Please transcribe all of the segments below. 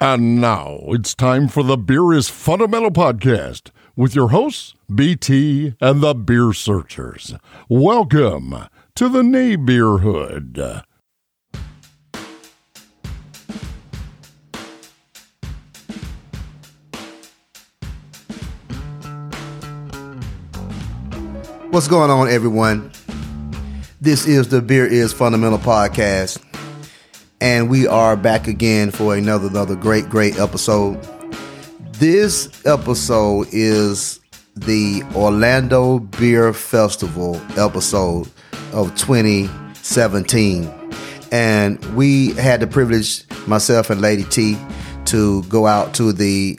And now it's time for the Beer is Fundamental podcast with your hosts, BT and the Beer Searchers. Welcome to the Neighborhood. What's going on, everyone? This is the Beer is Fundamental podcast and we are back again for another another great great episode. This episode is the Orlando Beer Festival episode of 2017. And we had the privilege, myself and Lady T, to go out to the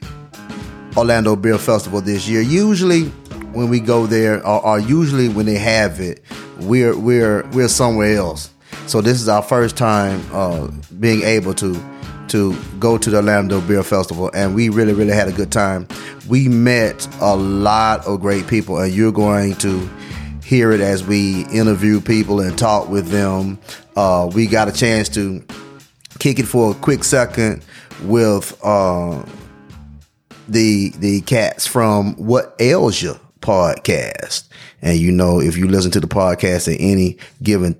Orlando Beer Festival this year. Usually when we go there, or, or usually when they have it, we're we're we're somewhere else so this is our first time uh, being able to to go to the Orlando Beer Festival, and we really really had a good time. We met a lot of great people, and you're going to hear it as we interview people and talk with them. Uh, we got a chance to kick it for a quick second with uh, the the cats from What Ails You podcast. And you know, if you listen to the podcast at any given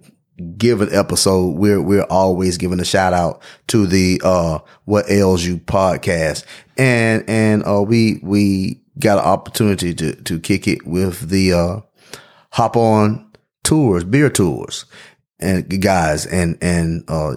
given episode, we're we're always giving a shout out to the uh What Ails You podcast. And and uh we we got an opportunity to to kick it with the uh hop on tours, beer tours. And guys and and uh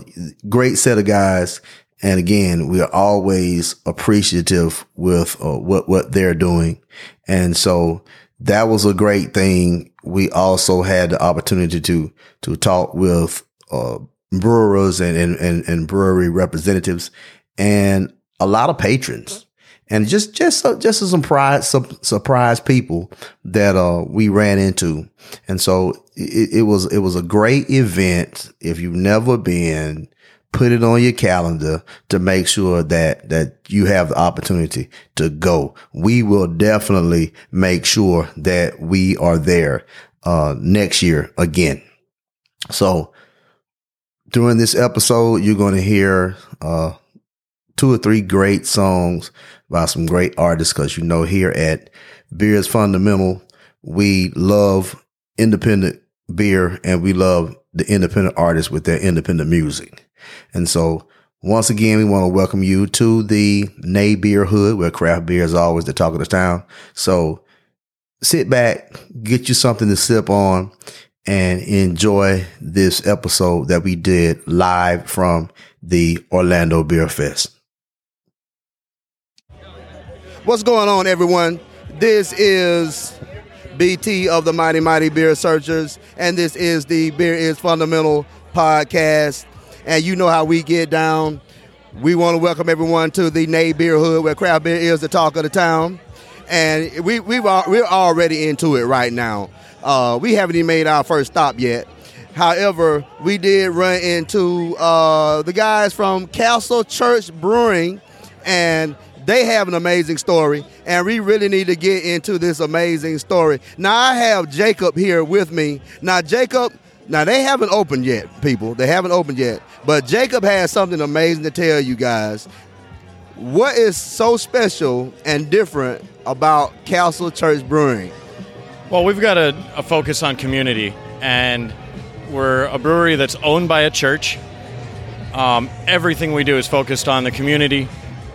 great set of guys and again, we are always appreciative with uh, what what they're doing. And so that was a great thing we also had the opportunity to to talk with uh, brewers and, and, and and brewery representatives and a lot of patrons. And just just uh, just some surprise some surprise people that uh we ran into. And so it, it was it was a great event. If you've never been put it on your calendar to make sure that that you have the opportunity to go. We will definitely make sure that we are there uh, next year again. So during this episode, you're going to hear uh, two or three great songs by some great artists because you know here at Beer is Fundamental, we love independent beer and we love the independent artists with their independent music. And so once again, we want to welcome you to the Nay Beer Hood, where craft beer is always the talk of the town. So sit back, get you something to sip on, and enjoy this episode that we did live from the Orlando Beer Fest. What's going on, everyone? This is BT of the Mighty Mighty Beer Searchers, and this is the Beer is Fundamental podcast and you know how we get down. We want to welcome everyone to the Nay Beer Hood, where craft beer is the talk of the town, and we we we're already into it right now. Uh, we haven't even made our first stop yet. However, we did run into uh, the guys from Castle Church Brewing, and they have an amazing story, and we really need to get into this amazing story. Now, I have Jacob here with me. Now, Jacob, now they haven't opened yet, people. They haven't opened yet. But Jacob has something amazing to tell you guys. What is so special and different about Castle Church Brewing? Well, we've got a, a focus on community, and we're a brewery that's owned by a church. Um, everything we do is focused on the community.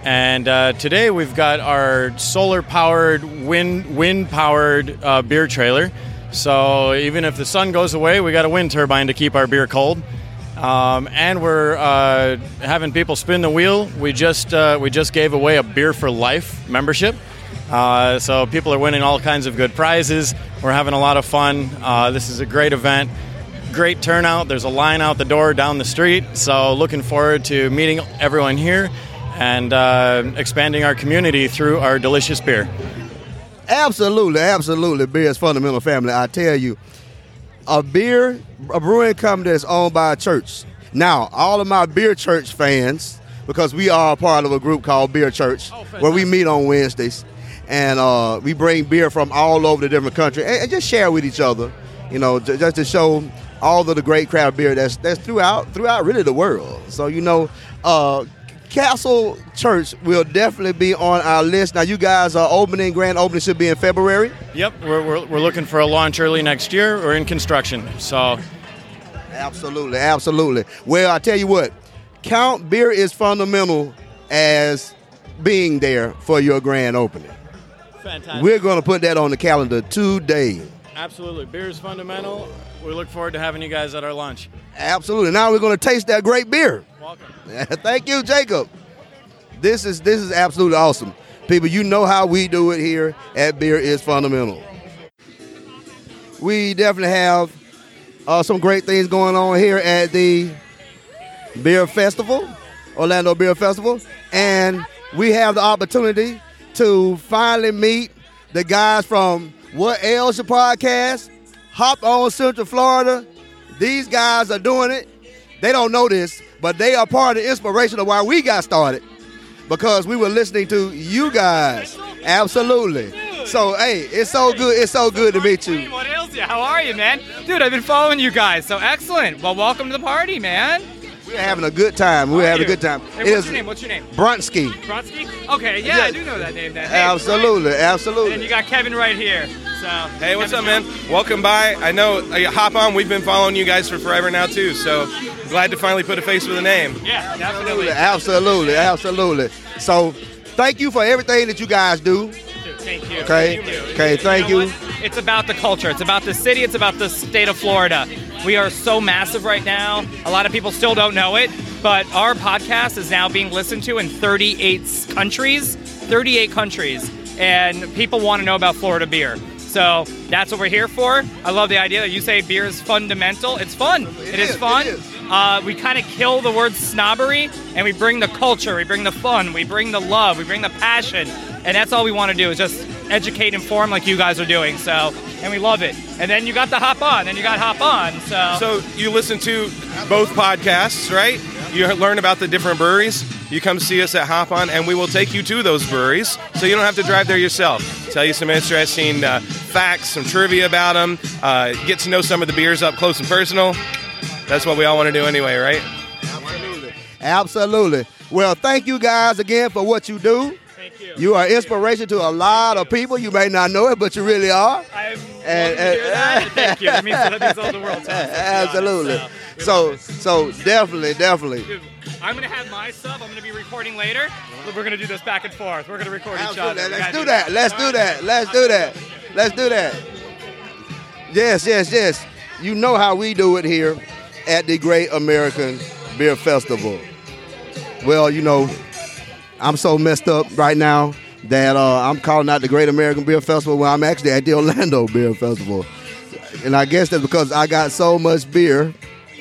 And uh, today we've got our solar powered, wind wind powered uh, beer trailer. So even if the sun goes away, we got a wind turbine to keep our beer cold. Um, and we're uh, having people spin the wheel. We just uh, we just gave away a beer for life membership, uh, so people are winning all kinds of good prizes. We're having a lot of fun. Uh, this is a great event, great turnout. There's a line out the door down the street, so looking forward to meeting everyone here and uh, expanding our community through our delicious beer. Absolutely, absolutely. Beer is fundamental family. I tell you, a beer, a brewing company that's owned by a church. Now, all of my beer church fans, because we are part of a group called Beer Church, oh, where we meet on Wednesdays, and uh, we bring beer from all over the different country and, and, just share with each other, you know, just to show all of the great craft beer that's that's throughout throughout really the world. So you know, uh, Castle Church will definitely be on our list. Now, you guys are opening, grand opening should be in February. Yep, we're, we're, we're looking for a launch early next year. We're in construction, so Absolutely, absolutely. Well, I tell you what, count beer is fundamental as being there for your grand opening. fantastic. We're going to put that on the calendar today. Absolutely, beer is fundamental. We look forward to having you guys at our lunch. Absolutely. Now we're going to taste that great beer. Welcome. Thank you, Jacob. This is this is absolutely awesome. People, you know how we do it here at Beer is Fundamental. We definitely have uh, some great things going on here at the Beer Festival, Orlando Beer Festival, and we have the opportunity to finally meet the guys from What Ails Your Podcast, Hop on Central Florida. These guys are doing it. They don't know this, but they are part of the inspiration of why we got started because we were listening to you guys. Absolutely. So, hey, it's so good. It's so good to meet you. What ails you? How are you, man? Dude, I've been following you guys, so excellent. Well, welcome to the party, man. We're having a good time. We're How are having a good time. Hey, what's your name? What's your name? Brunsky. Brodsky? Okay, yeah, Yeah. I do know that name then. Hey, Absolutely, Brian. absolutely. And you got Kevin right here. So Hey, what's up, Kevin man? Welcome by. I know, uh, hop on. We've been following you guys for forever now, too. So glad to finally put a face with a name. Yeah, definitely. Absolutely, absolutely. So, thank you for everything that you guys do. Thank you. Okay. Thank you. Okay, thank know you. It's about the culture. It's about the city. It's about the state of Florida. We are so massive right now. A lot of people still don't know it, but our podcast is now being listened to in 38 countries. 38 countries, and people want to know about Florida beer. So that's what we're here for. I love the idea that you say beer is fundamental. It's fun. It is, is, fun. it is. Uh, we kind of kill the word snobbery and we bring the culture, we bring the fun, we bring the love, we bring the passion. And that's all we want to do is just educate, and inform like you guys are doing. So, and we love it. And then you got the hop on, and you got to hop on. So, So you listen to both podcasts, right? You learn about the different breweries. You come see us at Hop On, and we will take you to those breweries, so you don't have to drive there yourself. Tell you some interesting uh, facts, some trivia about them. Uh, get to know some of the beers up close and personal. That's what we all want to do anyway, right? Absolutely. Absolutely. Well, thank you guys again for what you do. You. You are inspiration to a lot of people. You may not know it, but you really are. I'm And- and, to hear that. Thank you. That means, that means all the world to us, let's honest. Absolutely. Uh, so, So, so definitely, definitely. Dude, I'm gonna have my sub. I'm gonna be recording later. We're gonna do this back and forth. We're gonna record each other. Absolutely. Let's gotta do that. Let's do that. Let's do that. Let's do that. Yes, yes, yes. You know how we do it here at the Great American Beer Festival. Well, you know, I'm so messed up right now that uh, I'm calling out the Great American Beer Festival when I'm actually at the Orlando Beer Festival. And I guess that's because I got so much beer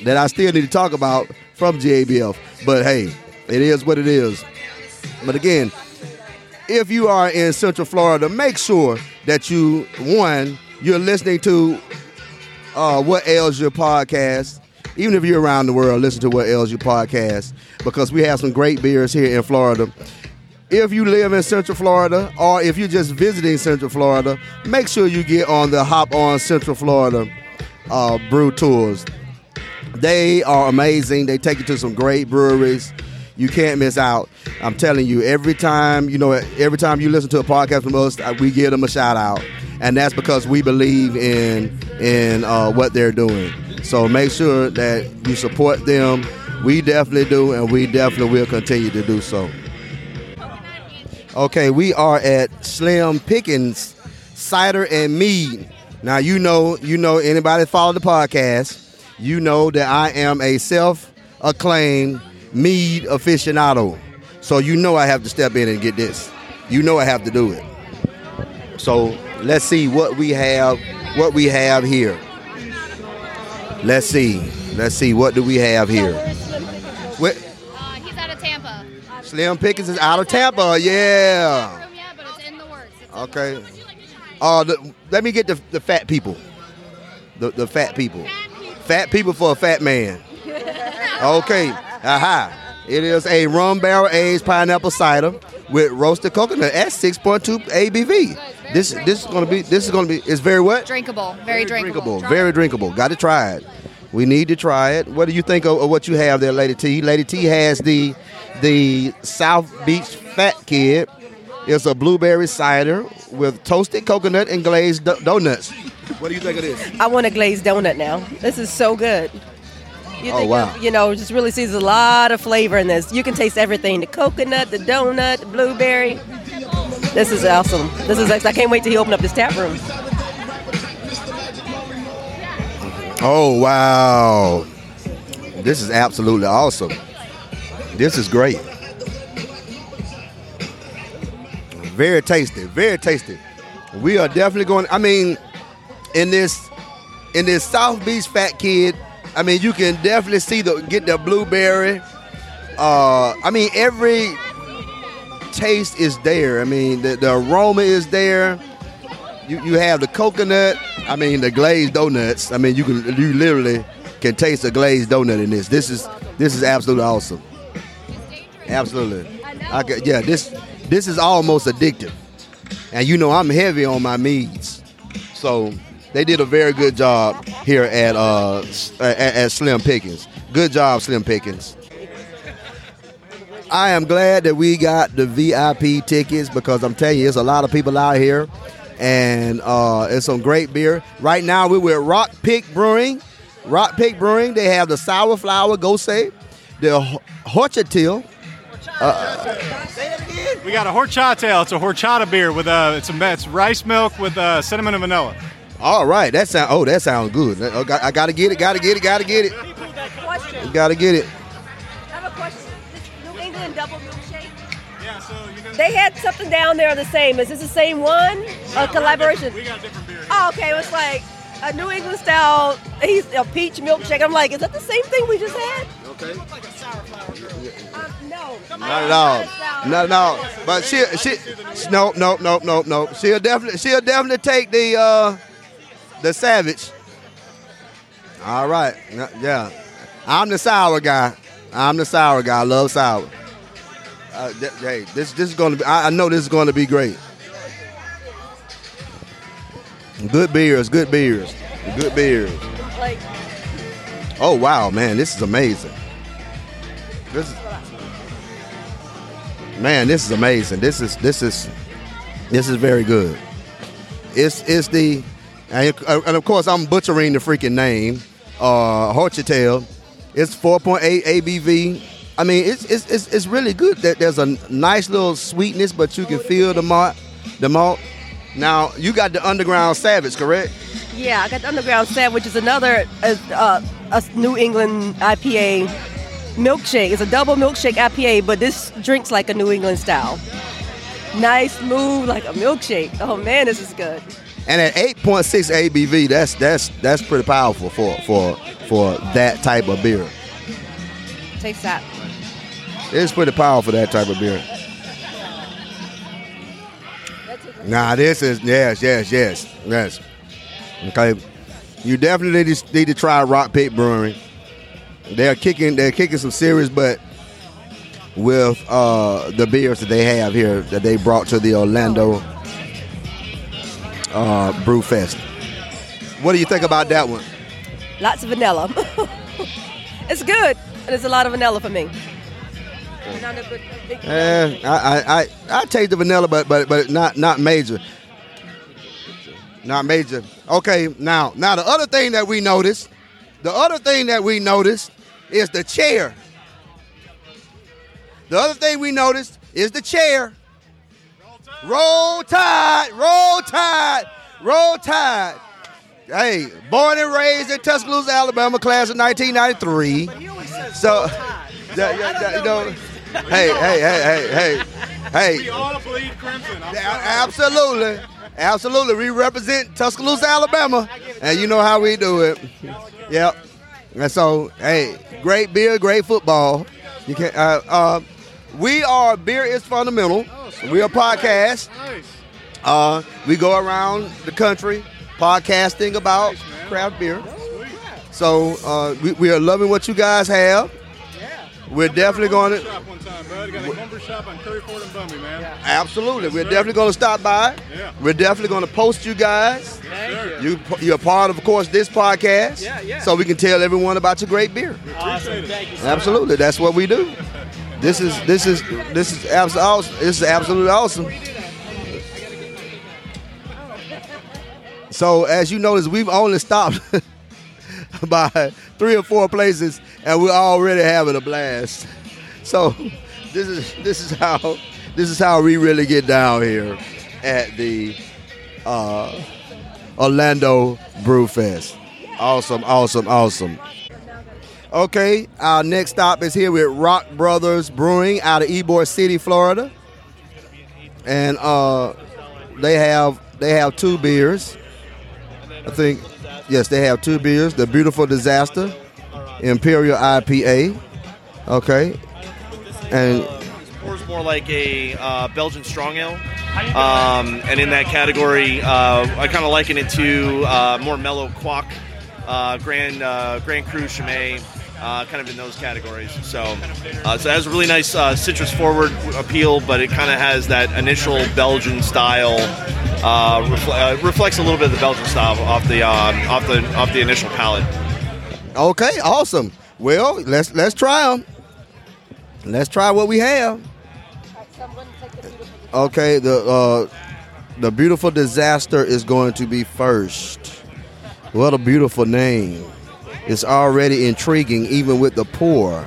that I still need to talk about from GABF. But hey, it is what it is. But again, if you are in Central Florida, make sure that you one you're listening to uh, what ails your podcast. Even if you're around the world, listen to what ails your podcast because we have some great beers here in Florida. If you live in Central Florida or if you're just visiting Central Florida, make sure you get on the Hop On Central Florida uh, brew tours. They are amazing. They take you to some great breweries. You can't miss out. I'm telling you, every time you know, every time you listen to a podcast from us, uh, we give them a shout out, and that's because we believe in in uh, what they're doing. So make sure that you support them. We definitely do, and we definitely will continue to do so. Okay, we are at Slim Pickens Cider and Mead. Now you know, you know anybody follow the podcast, you know that I am a self-acclaimed mead aficionado. So you know I have to step in and get this. You know I have to do it. So let's see what we have what we have here. Let's see. Let's see what do we have here. What, Uh, he's out of Tampa. Slim Pickens is out of Tampa. Yeah. Room yet, but it's in the works. It's in Okay. Uh, the, let me get the, the fat people. The, the fat people. Fat people for a fat man. Okay. Aha. It is a rum barrel aged pineapple cider with roasted coconut at 6.2 ABV. This this is gonna be this is gonna be it's very what? Drinkable. Very, drinkable. Very drinkable. Got to try it. We need to try it. What do you think of, of what you have there, Lady T? Lady T has the the South Beach Fat Kid. It's a blueberry cider with toasted coconut and glazed do- donuts. What do you think of this? I want a glazed donut now. This is so good. You Oh, wow. of, you know, just really sees a lot of flavor in this. You can taste everything: the coconut, the donut, the blueberry. This is awesome. This is. I can't wait till he open up this tap room. Oh wow! This is absolutely awesome. This is great. Very tasty. Very tasty. We are definitely going. I mean, in this in this South Beach Fat Kid, I mean, you can definitely see the get the blueberry. Uh, I mean, every taste is there. I mean, the, the aroma is there. You, you have the coconut. I mean, the glazed donuts. I mean, you can you literally can taste a glazed donut in this. This is this is absolutely awesome. Absolutely. I could, yeah, this this is almost addictive. And you know, I'm heavy on my meads, so they did a very good job here at uh at, at Slim Pickens. Good job, Slim Pickens. I am glad that we got the VIP tickets because I'm telling you, there's a lot of people out here, and uh, it's some great beer. Right now, we're with Rock Pick Brewing. Rock Pick Brewing. They have the sour flower Gose, the Ho- Horchatil. We got a horchata. It's a horchata beer with uh, it's a it's rice milk with uh, cinnamon and vanilla. All right, that sound. Oh, that sounds good. I got- I gotta get it. Gotta get it. Gotta get it. Question. Gotta get it. They had something down there the same. Is this the same one? A collaboration. We got different beers. Oh, okay. It was like a New England style. He's a peach milkshake. I'm like, is that the same thing we just had? Okay. Looks like a Um, no. Not at all. Not at all. But she she no no no no no. She'll definitely she'll definitely take the uh the savage. All right. Yeah. I'm the sour guy. I'm the sour guy. I love sour. Uh, th- hey, this this is gonna be. I, I know this is gonna be great. Good beers, good beers, good beers. Oh wow, man, this is amazing. This is Man, this is amazing. This is this is this is very good. It's it's the and, and of course I'm butchering the freaking name. Uh Horchatel. It's 4.8 ABV. I mean, it's, it's it's it's really good. That there's a nice little sweetness, but you can feel the malt. The malt. Now you got the Underground Savage, correct? yeah, I got the Underground savage, which is another uh, uh, a New England IPA milkshake. It's a double milkshake IPA, but this drinks like a New England style. Nice, smooth, like a milkshake. Oh man, this is good. And at 8.6 ABV, that's that's that's pretty powerful for for for that type of beer. Taste that. It's pretty powerful that type of beer. Nah, this is yes, yes, yes, yes. Okay, you definitely need to, need to try Rock Pit Brewing. They're kicking they're kicking some serious butt with uh, the beers that they have here that they brought to the Orlando uh, Brew Fest. What do you think about that one? Lots of vanilla. it's good, and it's a lot of vanilla for me. Not a good- big- Eh, I, I, I, I taste the vanilla, but but but not not major. Not major. Okay, now now the other thing that we noticed, the other thing that we noticed is the chair. The other thing we noticed is the chair. Roll tide, roll tide, roll tide. Hey, born and raised in Tuscaloosa, Alabama, class of 1993. So, yeah, yeah, yeah, you know, hey, hey, hey, hey, hey, hey. We all bleed crimson. I'm Absolutely. Absolutely. We represent Tuscaloosa, Alabama. And you know how we do it. Yep. And so, hey, great beer, great football. You can uh, uh, we are Beer is Fundamental. We are a podcast. Uh, we go around the country podcasting about craft beer. So uh, we, we are loving what you guys have. We're definitely going to. Shop one time, bud. Got a lumber shop on Curry Ford and Bumby, man. Absolutely. We're definitely going to stop by. Yeah. We're definitely going to post you guys. Sure. You, you're part of, of course, this podcast. Yeah, yeah. So we can tell everyone about your great beer. Appreciate it. Absolutely. That's what we do. This is this is this is absolutely awesome. This is absolutely awesome. So as you notice, we've only stopped by three or four places, and we're already having a blast. So this is this is how this is how we really get down here at the uh, Orlando Brew Fest. Awesome, awesome, awesome. Okay, our next stop is here with Rock Brothers Brewing out of Ybor City, Florida, and uh, they have they have two beers. I think yes, they have two beers. The Beautiful Disaster Imperial IPA. Okay, and Pours more like a uh, Belgian strong ale. Um, and in that category, uh, I kind of liken it to uh, more mellow quack, uh, Grand uh, Grand Cru Chimay, uh, kind of in those categories. So, uh, so it has a really nice uh, citrus forward appeal, but it kind of has that initial Belgian style. Uh, refle- uh, reflects a little bit of the Belgian style off the um, off the off the initial palate. Okay, awesome. Well, let's let's try them. Let's try what we have. Okay, the uh, the beautiful disaster is going to be first. What a beautiful name! It's already intriguing, even with the poor.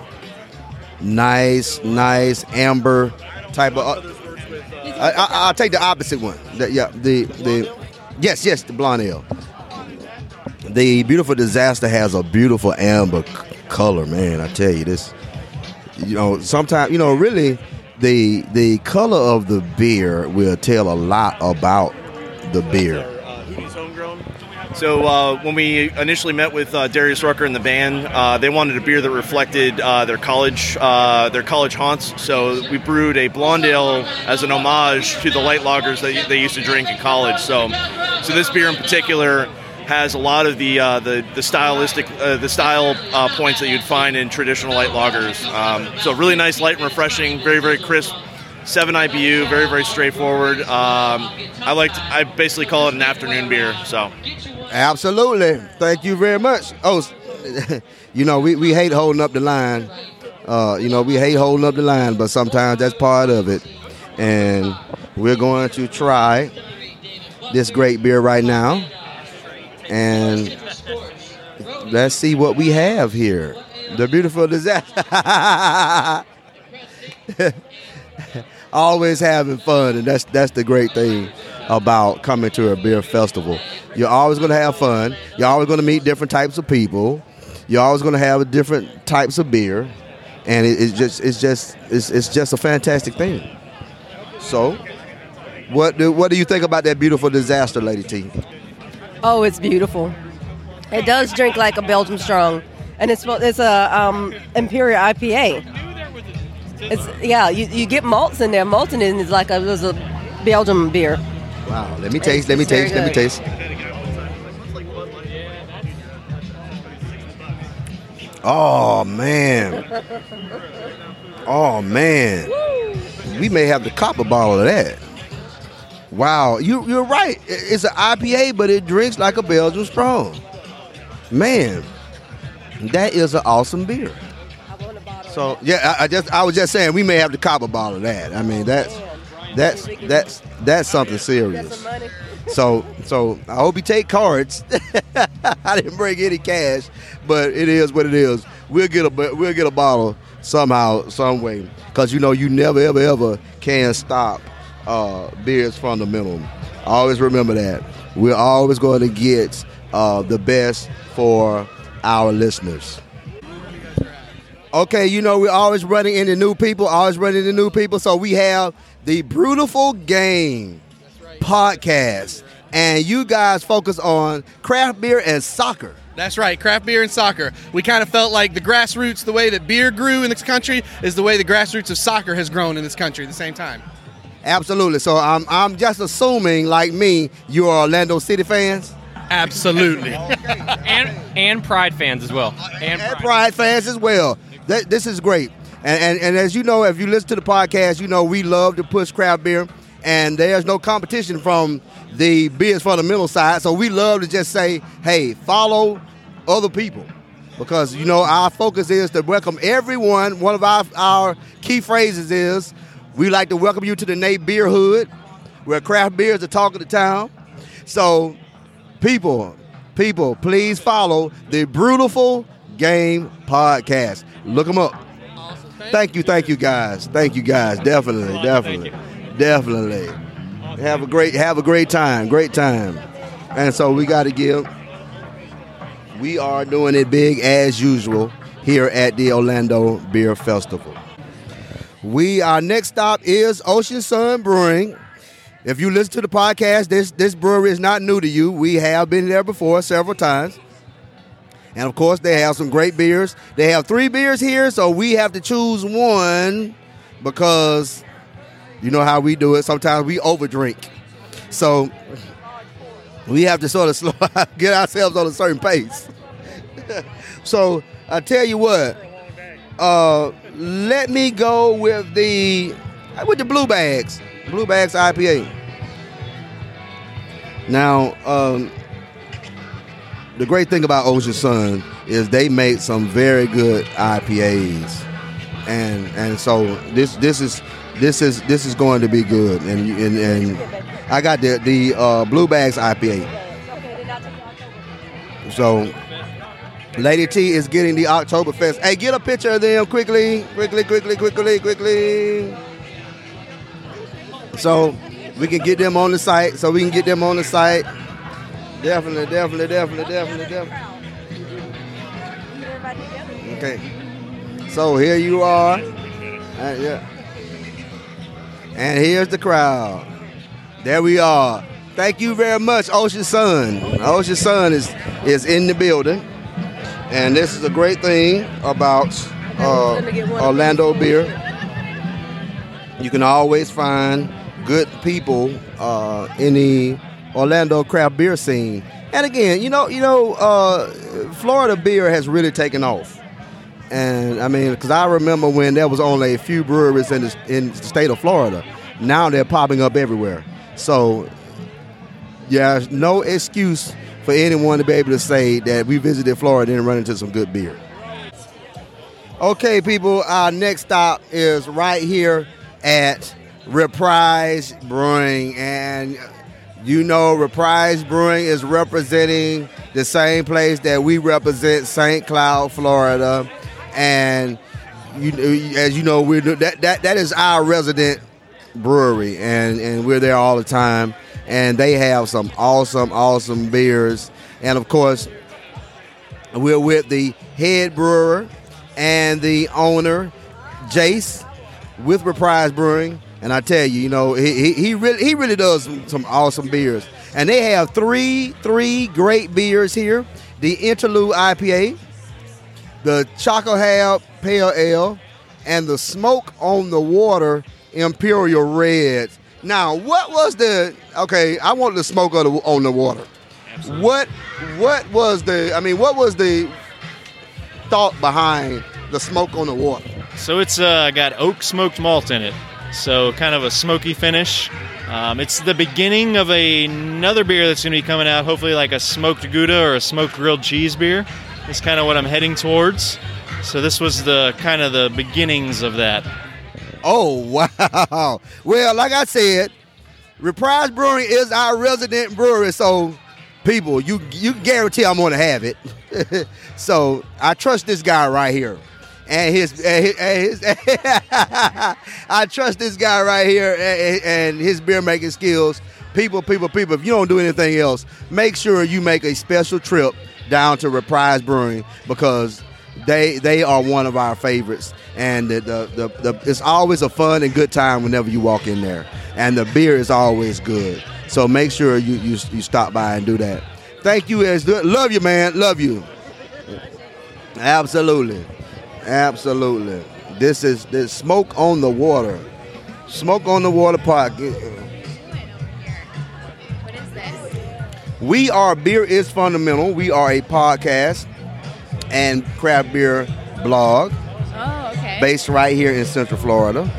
Nice, nice amber type of. Uh, I, I, I'll take the opposite one. The- yeah, the the yes, yes, the blonde ale. The beautiful disaster has a beautiful amber c- color, man. I tell you this. You know, sometimes you know, really, the the color of the beer will tell a lot about the beer. So uh, when we initially met with uh, Darius Rucker and the band, uh, they wanted a beer that reflected uh, their college uh, their college haunts. So we brewed a blonde ale as an homage to the light lagers that they used to drink in college. So so this beer in particular has a lot of the uh, the, the stylistic uh, the style uh, points that you'd find in traditional light lagers. Um, so really nice, light and refreshing, very very crisp. Seven IBU, very very straightforward. Um, I like I basically call it an afternoon beer. So. Absolutely. Thank you very much. Oh, you know, we, we hate holding up the line. Uh, you know, we hate holding up the line, but sometimes that's part of it. And we're going to try this great beer right now. And let's see what we have here. The beautiful disaster. Always having fun, and that's that's the great thing about coming to a beer festival. You're always going to have fun. You're always going to meet different types of people. You're always going to have different types of beer, and it, it's just it's just it's, it's just a fantastic thing. So, what do what do you think about that beautiful disaster, Lady T? Oh, it's beautiful. It does drink like a Belgium strong, and it's it's a um, Imperial IPA. It's yeah, you, you get malts in there. Malting in is like a, it was a Belgium beer. Wow. Let me taste. Let me taste. Let me taste. Oh man. Oh man. We may have the copper bottle of that. Wow, you you're right. It's an IPA, but it drinks like a Belgian strong. Man, that is an awesome beer. So yeah, I, I just I was just saying we may have the copper bottle of that. I mean that's that's that's that's something serious. So so I hope you take cards. I didn't bring any cash, but it is what it is. We'll get a we'll get a bottle somehow, some way, because you know you never ever ever can stop uh, beers fundamental. Always remember that. We're always going to get uh, the best for our listeners. Okay, you know we're always running into new people, always running into new people. So we have the Beautiful Game podcast, and you guys focus on craft beer and soccer. That's right, craft beer and soccer. We kind of felt like the grassroots, the way that beer grew in this country, is the way the grassroots of soccer has grown in this country at the same time. Absolutely. So I'm I'm just assuming, like me, you are Orlando City fans. Absolutely. and and Pride fans as well. And and Pride fans as well. That, this is great. And, and and as you know, if you listen to the podcast, you know we love to push craft beer, and there's no competition from the beers fundamental side. So we love to just say, hey, follow other people. because you know our focus is to welcome everyone. One of our, our key phrases is we like to welcome you to the Nate Beer Hood, where craft beer is the talk of the town. So, people, people, please follow the Brutal Game Podcast. Look them up. Thank you, thank you guys. Thank you guys. Definitely, definitely, definitely. Have a great have a great time. Great time. And so we got to give we are doing it big as usual here at the Orlando Beer Festival. We our next stop is Ocean Sun Brewing. If you listen to the podcast, this this brewery is not new to you. We have been there before several times. And of course, they have some great beers. They have three beers here, so we have to choose one because you know how we do it. Sometimes we overdrink. So we have to sort of slow, get ourselves on a certain pace. so I tell you what, uh, let me go with the with the blue bags, blue bags IPA. Now, um, the great thing about Ocean Sun is they make some very good IPAs, and and so this this is this is this is going to be good, and and, and I got the the uh, Blue Bags IPA. So, Lady T is getting the Oktoberfest. Hey, get a picture of them quickly, quickly, quickly, quickly, quickly. So we can get them on the site. So we can get them on the site. Definitely, definitely, definitely, definitely, definitely. Okay. So here you are. Uh, yeah. And here's the crowd. There we are. Thank you very much, Ocean Sun. Ocean Sun is is in the building, and this is a great thing about uh, Orlando beer. You can always find good people uh, in the Orlando craft beer scene. And again, you know, you know, uh, Florida beer has really taken off. And I mean, because I remember when there was only a few breweries in the, in the state of Florida. Now they're popping up everywhere. So, yeah, no excuse for anyone to be able to say that we visited Florida and run into some good beer. Okay, people, our next stop is right here at Reprise Brewing. And you know, Reprise Brewing is representing the same place that we represent, St. Cloud, Florida. And you, as you know, we're that, that that is our resident brewery, and and we're there all the time. And they have some awesome, awesome beers. And of course, we're with the head brewer and the owner, Jace, with Reprise Brewing. And I tell you, you know, he, he, he really he really does some, some awesome beers. And they have three three great beers here: the Interlude IPA, the Choco Hab Pale Ale, and the Smoke on the Water Imperial Red. Now, what was the okay? I want the smoke on the, on the water. What what was the? I mean, what was the thought behind the smoke on the water? So it's uh, got oak smoked malt in it, so kind of a smoky finish. Um, it's the beginning of a, another beer that's going to be coming out, hopefully like a smoked Gouda or a smoked grilled cheese beer. It's kind of what I'm heading towards. So this was the kind of the beginnings of that. Oh wow! Well, like I said, Reprise Brewing is our resident brewery, so people, you you guarantee I'm going to have it. so I trust this guy right here, and his, and his, I trust this guy right here and his beer making skills. People, people, people. If you don't do anything else, make sure you make a special trip down to Reprise Brewing because they they are one of our favorites, and the, the, the, the, it's always a fun and good time whenever you walk in there, and the beer is always good. So make sure you you, you stop by and do that. Thank you, as love you, man, love you. Absolutely, absolutely. This is this smoke on the water, smoke on the water park. Uh, we are Beer is Fundamental. We are a podcast and craft beer blog. Oh, okay. Based right here in Central Florida.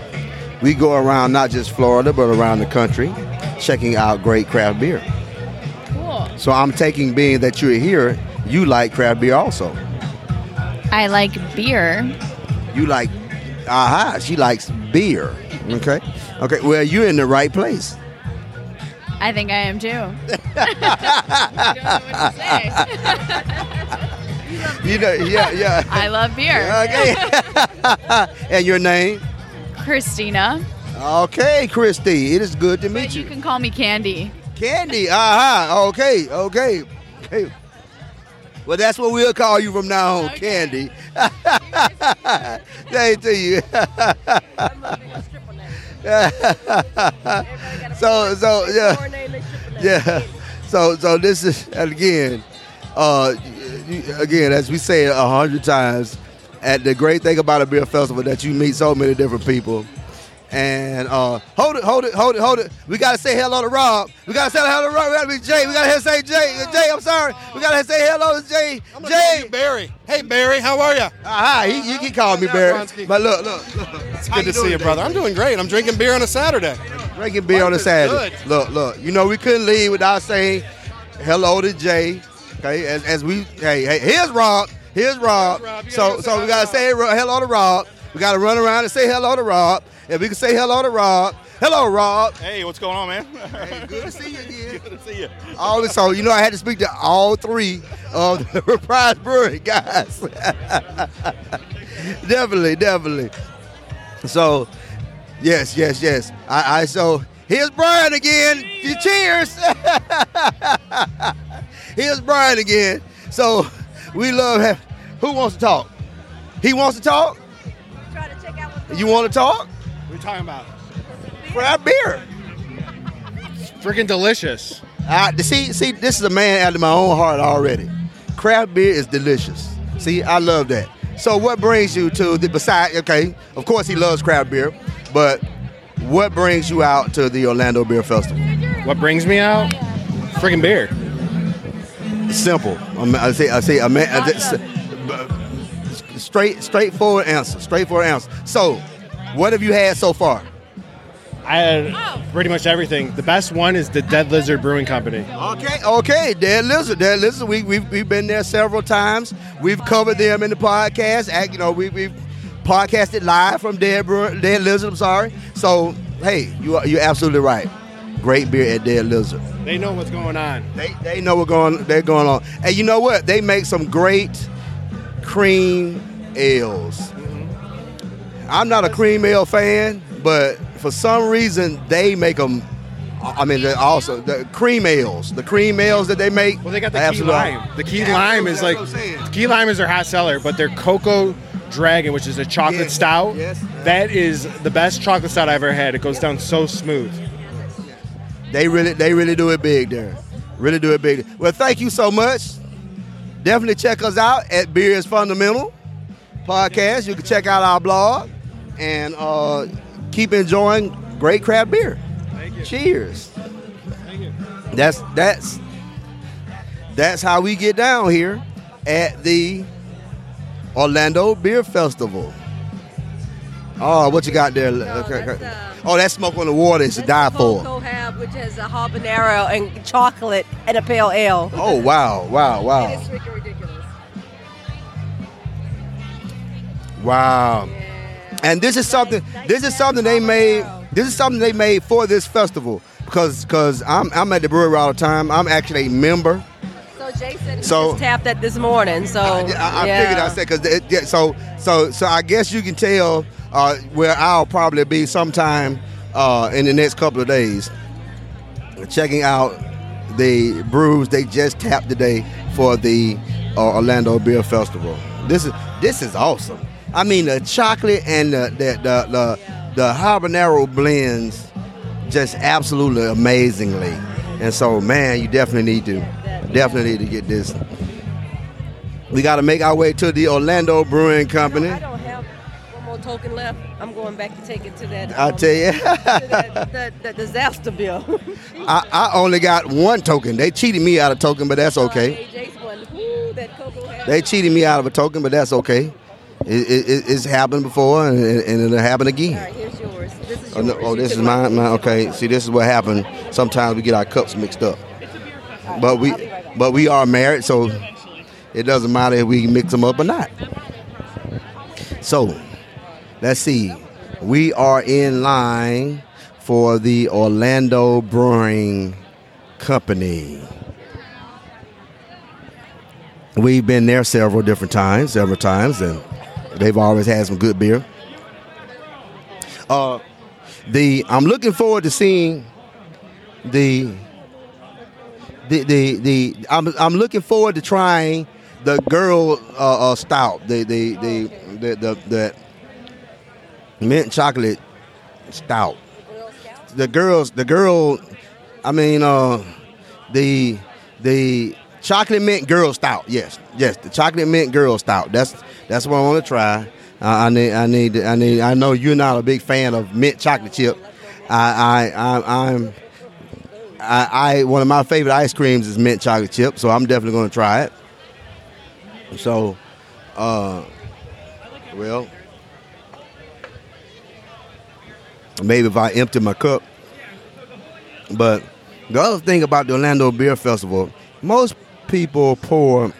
We go around not just Florida, but around the country, checking out great craft beer. Cool. So I'm taking being that you're here, you like craft beer also. I like beer. You like, aha, she likes beer. Okay. Okay. Well, you're in the right place. I think I am too. You know, yeah, yeah. I love beer. Okay. and your name? Christina. Okay, Christy. It is good to meet But you. you can call me Candy. Candy. Aha. Okay. Okay. Okay. Well, that's what we'll call you from now on, Candy. Thank to you. so so yeah yeah. So so this is again, uh, you- again as we say it a hundred times, at the great thing about a beer festival that you meet so many different people. And uh, hold it, hold it, hold it, hold it. We gotta say hello to Rob. We gotta say hello to Rob. We gotta be Jay. We gotta say Jay. Jay, I'm sorry. We gotta say hello to Jay. i'm Jay. Barry. Hey, Barry, how are you? Aha, he, you can call me Barry. But look, look, look. It's good to see you, brother. I'm doing great. I'm drinking beer on a Saturday. Drinking beer on a Saturday. good. Look, look. You know we couldn't leave without saying hello to Jay. Okay, as, as we hey hey here's Rob. Here's Rob. So so we gotta say hello to Rob. We gotta run around and say hello to Rob. If we can say hello to Rob. Hello, Rob. Hey, what's going on, man? Hey, good to see you again. good to see you. All this, so you know I had to speak to all three of the Reprise Brewery guys. definitely, definitely. So, yes, yes, yes. I, I so here's Brian again. Cheers. Here's Brian again. So we love. Have, who wants to talk? He wants to talk. You want to talk? What are you talking about? Craft beer. Freaking delicious. I, see, see, this is a man out of my own heart already. Craft beer is delicious. See, I love that. So, what brings you to the beside? Okay, of course he loves craft beer, but what brings you out to the Orlando Beer Festival? What brings me out? Freaking beer. Simple. I say, I say, a man. I say- straight, straightforward answer. Straightforward answer. So, what have you had so far? I had pretty much everything. The best one is the Dead Lizard Brewing Company. Okay, okay, Dead Lizard, Dead Lizard. We, we've, we've been there several times. We've covered them in the podcast. Act- You know, we, we've podcasted live from Dead, Brewer, Dead Lizard. I'm sorry. So, hey, you are, you're absolutely right. Great beer at Dead Lizard. They know what's going on. They, they know what's going they're going on. And you know what? They make some great cream ales. Mm-hmm. I'm not a cream ale fan, but for some reason they make them. I mean, they're also the cream ales, the cream ales that they make. Well, they got the key lime. The key lime is like key lime is their hot seller, but their cocoa dragon, which is a chocolate Yes, stout, yes. that is the best chocolate stout I've ever had. It goes down so smooth. They really, they really do it big there. Really do it big. Well, thank you so much. Definitely check us out at Beer is Fundamental podcast. You can check out our blog and uh, keep enjoying great craft beer. Thank you. Cheers. Thank you. That's that's that's how we get down here at the Orlando Beer Festival. Oh, what you got there? Okay, okay. Oh, that's smoke on the water. It's a die for. Have, which has a habanero and chocolate and a pale ale. Oh wow, wow, wow. It is freaking ridiculous. Wow. And this is something this is something they made this is something they made for this festival because cuz I'm I'm at the brewery all the time. I'm actually a member. So Jason So- just tapped that this morning. So I, I yeah. figured I said cuz yeah, so so so I guess you can tell uh, where I'll probably be sometime uh, in the next couple of days checking out the brews they just tapped today for the uh, Orlando Beer Festival. This is this is awesome. I mean the chocolate and the the the, the, the habanero blends just absolutely amazingly. And so man, you definitely need to definitely need to get this. We got to make our way to the Orlando Brewing Company. I token left. I'm going back to take it to that. I'll um, tell you. that, that, that disaster bill. I, I only got one token. They cheated me out of token, but that's okay. AJ's one. Woo, that. They cheated me out of a token, but that's okay. It, it, it- it's happened before, and, and it'll happen again. All right, here's yours. This is Oh, no, oh this is mine. mine. Okay, see, this is what happened. Sometimes we get our cups mixed up, but we but we are married, so it doesn't matter if we mix them up or not. So, let's see. We are in line for the Orlando Brewing Company. We've been there several different times, several times, and they've always had some good beer. Uh, the I'm looking forward to seeing the the the, the I'm I'm looking forward to trying the girl uh, uh, stout, the the the the the, the mint chocolate stout. The girls, the girl, I mean, uh, the the chocolate mint girl stout. Yes, yes, the chocolate mint girl stout. That's that's what I want to try. Uh, I need, I need, I need. I know you're not a big fan of mint chocolate chip. I, I, I I'm. I, I one of my favorite ice creams is mint chocolate chip, so I'm definitely going to try it. So, uh, well, maybe if I empty my cup. But the other thing about the Orlando Beer Festival, most people pour,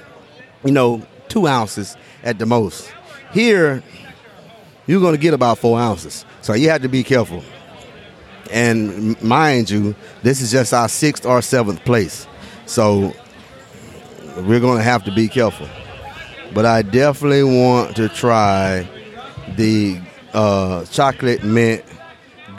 you know, two ounces at the most. Here, you're going to get about four ounces. So you have to be careful. And mind you, this is just our sixth or seventh place. So we're going to have to be careful. But I definitely want to try the uh, chocolate mint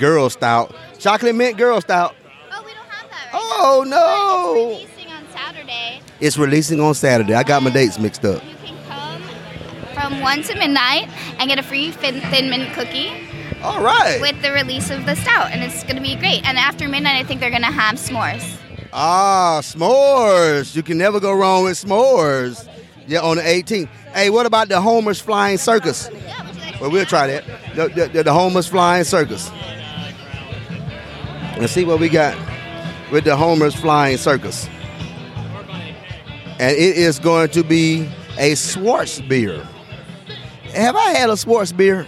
girl stout. Chocolate mint girl stout. Oh we don't have that. Right oh now. no! It's releasing on Saturday It's releasing on Saturday. I got my dates mixed up. You can come from 1 to midnight and get a free Thin, thin Mint cookie. All right. With the release of the stout, and it's going to be great. And after midnight, I think they're going to have s'mores. Ah, s'mores. You can never go wrong with s'mores. Yeah, on the 18th. Hey, what about the Homer's Flying Circus? Well, we'll try that. The, the, the Homer's Flying Circus. Let's see what we got with the Homer's Flying Circus. And it is going to be a Schwartz beer. Have I had a Schwartz beer?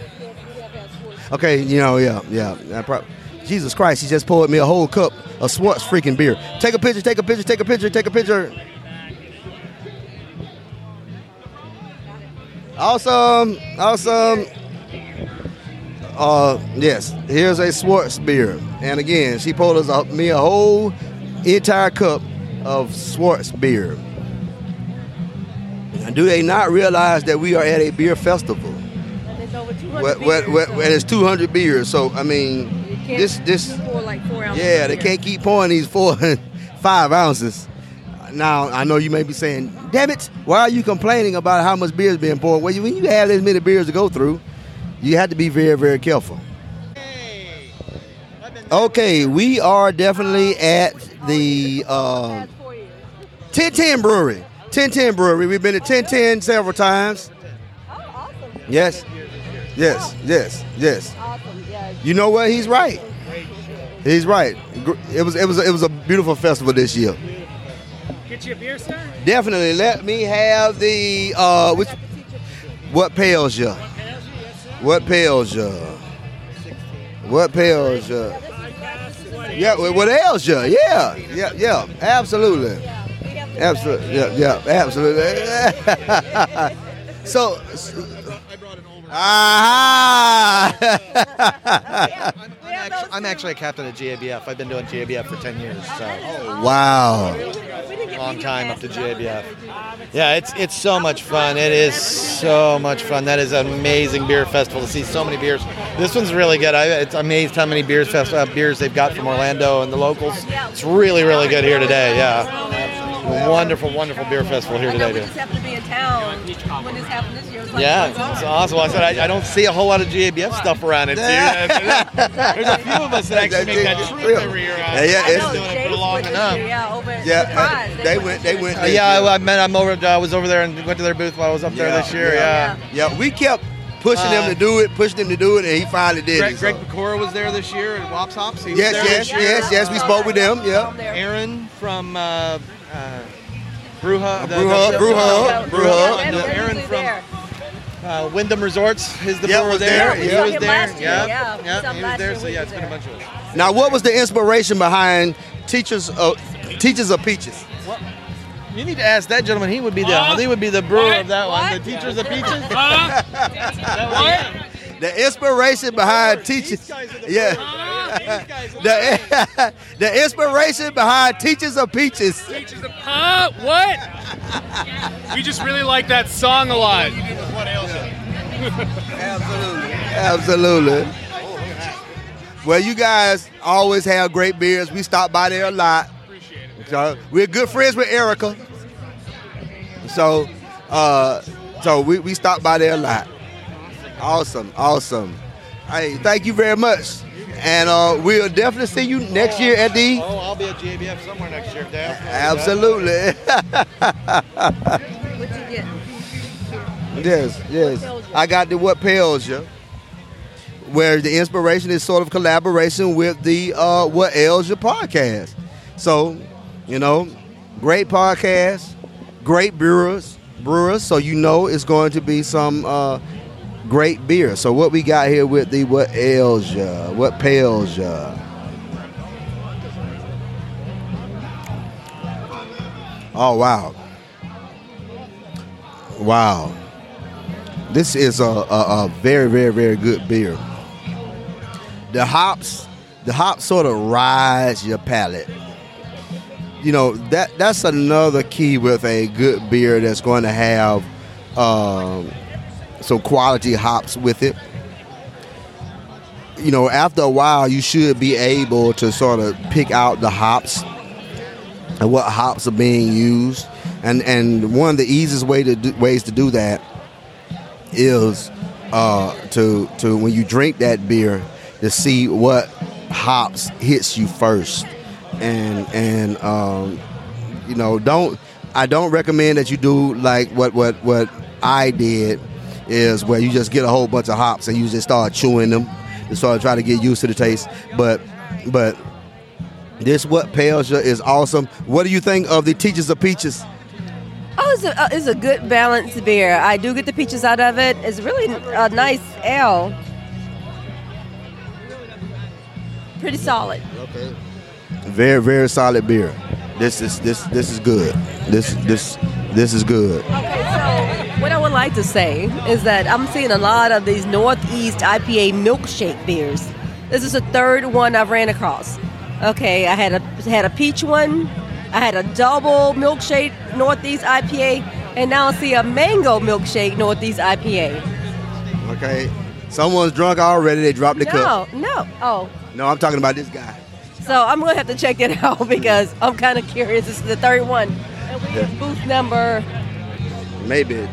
Okay, you know, yeah, yeah. Jesus Christ, he just poured me a whole cup of Schwartz freaking beer. Take a picture, take a picture, take a picture, take a picture. Awesome, awesome. Uh, yes, here's a Schwartz beer. And again, she poured us a, me a whole entire cup of Schwartz beer. And do they not realize that we are at a beer festival? What, what, what, and it's 200 beers. So, I mean, this, this, yeah, they can't keep pouring these four, five ounces. Now, I know you may be saying, damn it, why are you complaining about how much beer is being poured? Well, you- when you have this many beers to go through, you have to be very, very careful. Okay, we are definitely at the uh, 1010 Brewery. 1010 Brewery. We've been at 1010 several times. Yes, yes, yes, yes. You know what? He's right. He's right. It was it was it was a beautiful festival this year. Get you a beer, sir? Definitely. Let me have the uh which what pales you? What pales you? What pales you? Yeah, what ails you? Yeah, yeah, yeah, absolutely. Absolutely, yeah, yeah, absolutely. so, ah, I'm actually, I'm actually a captain of GABF. I've been doing GABF for 10 years, so. wow. Long time up to GABF. Yeah, it's it's so much fun. It is so much fun. That is an amazing beer festival to see so many beers. This one's really good. I, it's amazed how many beers fest, uh, beers they've got from Orlando and the locals. It's really really good here today. Yeah, wonderful wonderful beer festival here today we too. just happened to be in town when this happened this year. It was like, Yeah, it's up? awesome. I said I, I don't see a whole lot of GABF stuff around it. Dude. There's a few of us that actually make that trip every year. Yeah, yeah, I've been it's- doing it for long enough. Yeah, over Yeah, Surprise. uh, they went. They went. Uh, yeah, I, I met. I'm over. I was over there and went to their booth while I was up there this year. Yeah. yeah. We kept pushing Uh, him to do it, pushing him to do it, and he finally did Greg, it. so. Greg Pecora was there this year at Wops Hops. He was Yes, there yes, this year. yes, yes. We spoke with him. Yeah. Aaron from uh, uh, Brewha. the- Brew the- Hub, the- Brew Hub, yeah, Brew Hub. uh, Aaron from uh, Wyndham Resorts is the Yeah, brewer was there. there, He yeah. was Yeah, there. last year, Yeah, yeah. We yeah, he was last there. year So yeah, was it's been a bunch of us. Now, what was the inspiration behind teachers of teachers of peaches? You need to ask that gentleman. He would be the he would be the brewer of that one. The teachers of peaches. The inspiration behind teachers. Yeah. The, the inspiration behind teachers of peaches. Teachers of Huh? What? we just really like that song a lot. Absolutely. Absolutely. Well, you guys always have great beers. We stop by there a lot. So we're good friends with Erica. So, uh, so we, we stop by there a lot. Awesome, awesome. Hey, thank you very much. And uh, we'll definitely see you next year at the. Oh, I'll be at JBF somewhere next year if they ask me. Absolutely. yes, yes. I got the what pales you, where the inspiration is sort of collaboration with the uh, what ails you podcast. So, you know, great podcast, great brewers, brewers. So you know it's going to be some uh, great beer. So what we got here with the what ails ya, what pales ya. Oh wow. Wow. This is a, a, a very, very, very good beer. The hops, the hops sort of rise your palate. You know, that that's another key with a good beer that's going to have um, some quality hops with it. You know, after a while, you should be able to sort of pick out the hops and what hops are being used. And and one of the easiest way to do, ways to do that is uh, to to when you drink that beer to see what hops hits you first. And and um, you know don't I don't recommend that you do like what what what I did is where you just get a whole bunch of hops and you just start chewing them and start trying to get used to the taste. But but this what pales you is awesome. What do you think of the Teachers of Peaches? Oh, it's a, uh, it's a good balanced beer. I do get the peaches out of it. It's really a nice ale. Pretty solid. Okay. Very very solid beer. This is this this is good. This this this is good. Okay, so what I would like to say is that I'm seeing a lot of these Northeast IPA milkshake beers. This is the third one I've ran across. Okay, I had a had a peach one, I had a double milkshake Northeast IPA, and now I see a mango milkshake Northeast IPA. Okay. Someone's drunk already. They dropped the no, cup. no. no, Oh, No, I'm talking about this guy. so I'm gonna have to check that out because I'm kind of curious. This is the third one. And we Yeah. booth number Maybe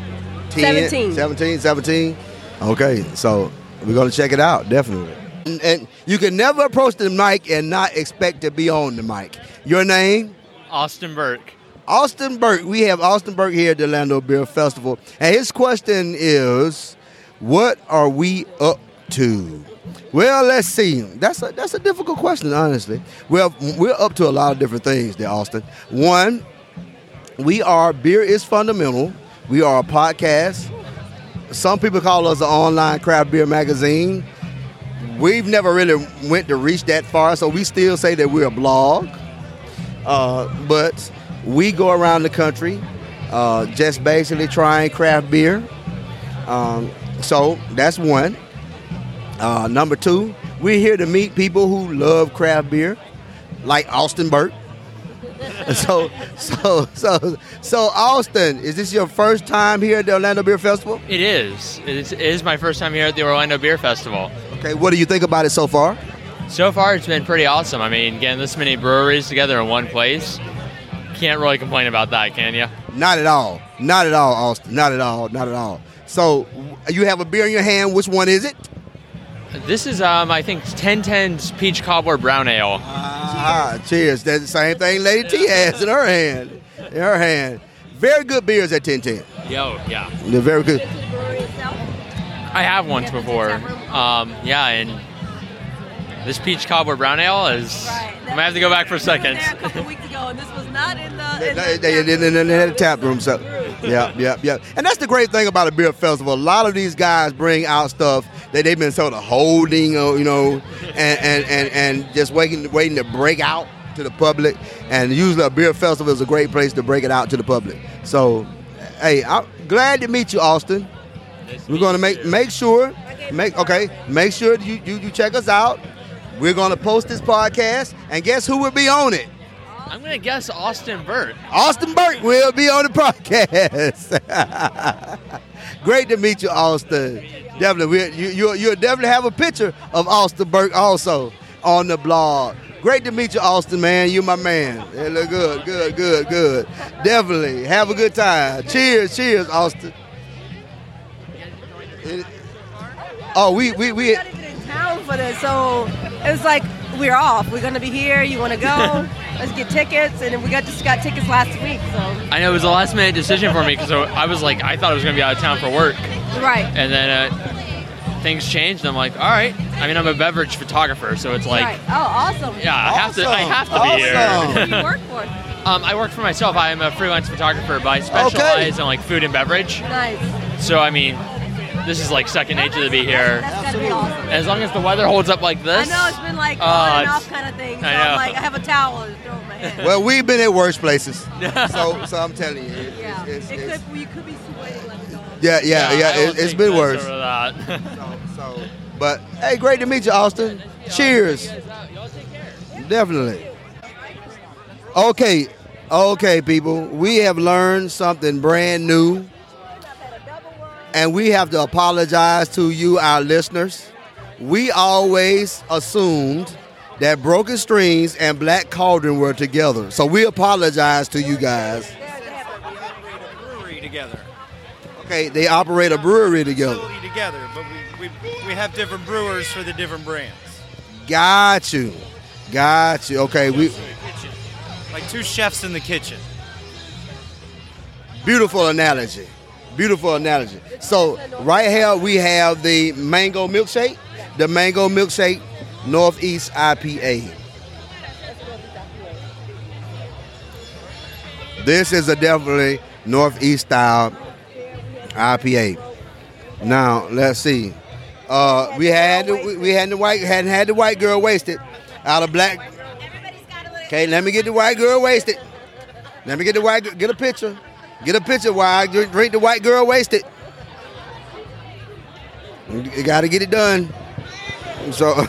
10, 17. 17, 17. Okay, so we're gonna check it out, definitely. And, and you can never approach the mic and not expect to be on the mic. Your name? Austin Burke. Austin Burke. We have Austin Burke here at the Orlando Beer Festival. And his question is, what are we up to? Well, let's see. That's a that's a difficult question, honestly. Well, we're up to a lot of different things there, Austin. One, we are Beer is Fundamental. We are a podcast. Some people call us an online craft beer magazine. We've never really went to reach that far, so we still say that we're a blog. Uh, but we go around the country uh, just basically trying craft beer. Um, so that's one. Uh, number two, we're here to meet people who love craft beer, like Austin Burke. so, so, so, so, Austin, is this your first time here at the Orlando Beer Festival? It is. It is, it is my first time here at the Orlando Beer Festival. Okay, what do you think about it so far? So far, it's been pretty awesome. I mean, getting this many breweries together in one place, can't really complain about that, can you? Not at all. Not at all, Austin. Not at all. Not at all. So, you have a beer in your hand. Which one is it? This is, um, I think, 1010's Peach Cobbler Brown Ale. Ah, cheers. That's the same thing Lady T has in her hand. In her hand. Very good beers at 1010. Yo, yeah. They're very good. I have once before. Um, yeah, and this Peach Cobbler Brown Ale is. I might have to go back for a second. a couple weeks ago, and this was not in the. In They, the they, they, they, they had a tap room, so yeah, yeah, yeah. And that's the great thing about a beer festival. A lot of these guys bring out stuff that they've been sort of holding, you know, and and, and, and just waiting waiting to break out. to the public, and usually a beer festival is a great place to break it out to the public. So, hey, I'm glad to meet you, Austin. We're gonna make make sure, make okay, make sure you you, you check us out. We're gonna post this podcast, and guess who will be on it? I'm gonna guess Austin Burt. Austin Burke will be on the podcast. Great to meet you, Austin. Definitely, we, you, you, you'll definitely have a picture of Austin Burke also on the blog. Great to meet you, Austin, man. You're my man. They look good, good, good, good. Definitely. Have a good time. Cheers, cheers, Austin. Oh, we we we town for this, so it was like we're off. We're gonna be here. You want to go? Let's get tickets, and we got just got tickets last week. So I know it was a last minute decision for me because I was like, I thought I was gonna be out of town for work, right. and then uh, things changed. I'm like, all right. I mean, I'm a beverage photographer, so it's like, right. Oh, awesome. yeah, I have to, I have to Awesome. be Who do here. you work for? um, I work for myself. I am a freelance photographer, but I specialize in like food and beverage. Nice. So I mean, this is like second nature to be here. That's gotta be awesome. As long as the weather holds up like this. I know it's been like uh, on and off kind of thing. So I I'm know. like, I have a towel to throw in my head. well, we've been at worse places. so so I'm telling you, it- yeah. it's, it it's, could, you could be sweating like a dog. yeah, yeah, yeah. I it, has been worse. over that. So, but hey, great to meet you, Austin. Cheers. Definitely. Okay, okay, people. We have learned something brand new, and we have to apologize to you, our listeners. We always assumed that Broken Strings and Black Cauldron were together, so we apologize to you guys. brewery together. Okay, they operate a brewery together. Together, but we, we, we have different brewers for the different brands. Got you, got you. Okay, we. Like two chefs in the kitchen. Beautiful analogy. Beautiful analogy. So right here we have the mango milkshake, the mango milkshake Northeast IPA. This is a definitely Northeast style IPA. Now let's see. Uh, we had the, we- we had the white hadn't had the white girl wasted out of black. Okay, let me get the white girl wasted. Let me get the white get a picture. Get a picture while I drink, the white girl wasted. You got to get it done. So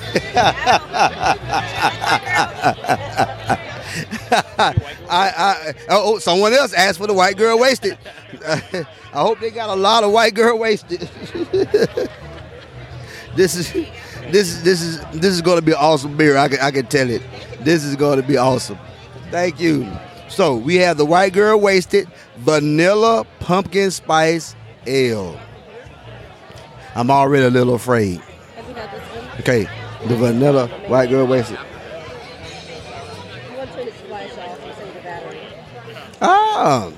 I, I oh, oh someone else asked for the white girl wasted. I hope they got a lot of white girl wasted. this is this is this is this is going to be awesome beer. I can I can tell it. This is going to be awesome. Thank you. So we have the white girl wasted vanilla pumpkin spice ale. I'm already a little afraid. Okay, the vanilla white girl wasted. Ah,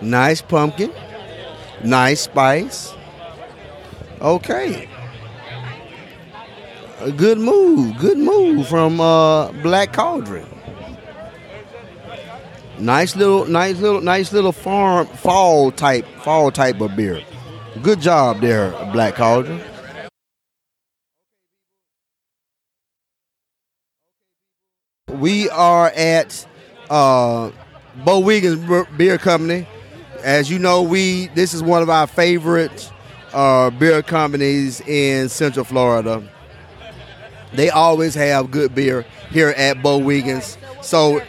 nice pumpkin, nice spice. Okay, a good move, good move from uh, Black Cauldron. Nice little, nice little, nice little farm fall type, fall type of beer. Good job there, Black Cauldron. We are at uh, Bowigens Beer Company. As you know, we this is one of our favorite uh, beer companies in Central Florida. They always have good beer here at Bowigens. So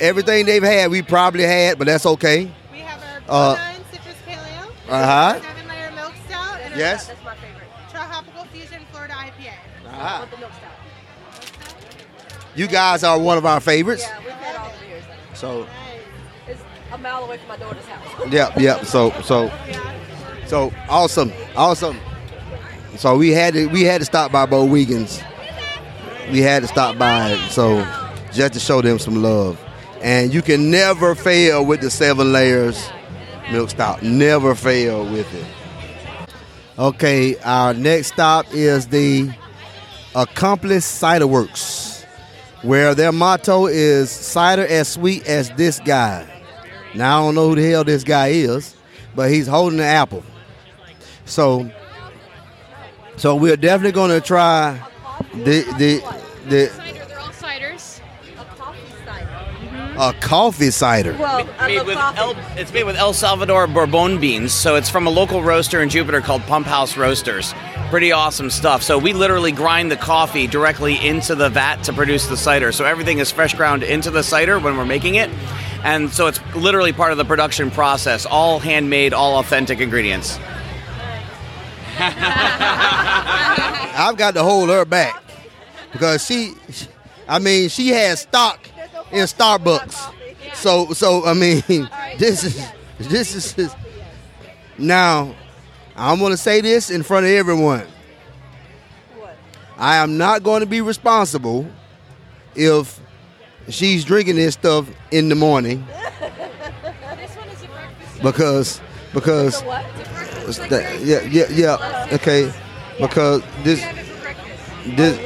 everything they've had, we probably had, but that's okay. We have our uh, citrus paleo, uh huh. seven layer milk stout, and Yes. that's my favorite. Tropical Fusion Florida IPA. Uh-huh. You guys are one of our favorites. Yeah, we've had all the beers. So It's a mile away from my daughter's house. Yep, yep. So so so awesome, awesome. So we had to we had to stop by Bowigens. We had to stop by, so just to show them some love. And you can never fail with the seven layers milk stout. Never fail with it. Okay, our next stop is the Accomplice Cider Works, where their motto is cider as sweet as this guy. Now I don't know who the hell this guy is, but he's holding an apple. So, so we're definitely going to try the the the A coffee cider. Well, I made with coffee. El, it's made with El Salvador Bourbon beans, so it's from a local roaster in Jupiter called Pump House Roasters. Pretty awesome stuff. So we literally grind the coffee directly into the vat to produce the cider. So everything is fresh ground into the cider when we're making it, and so it's literally part of the production process. All handmade, all authentic ingredients. I've got to hold her back because she, I mean, she has stock in Starbucks. So, so I mean, this is this is is- now. I'm going to say this in front of everyone. I am not going to be responsible if she's drinking this stuff in the morning because because that- yeah yeah yeah okay because this this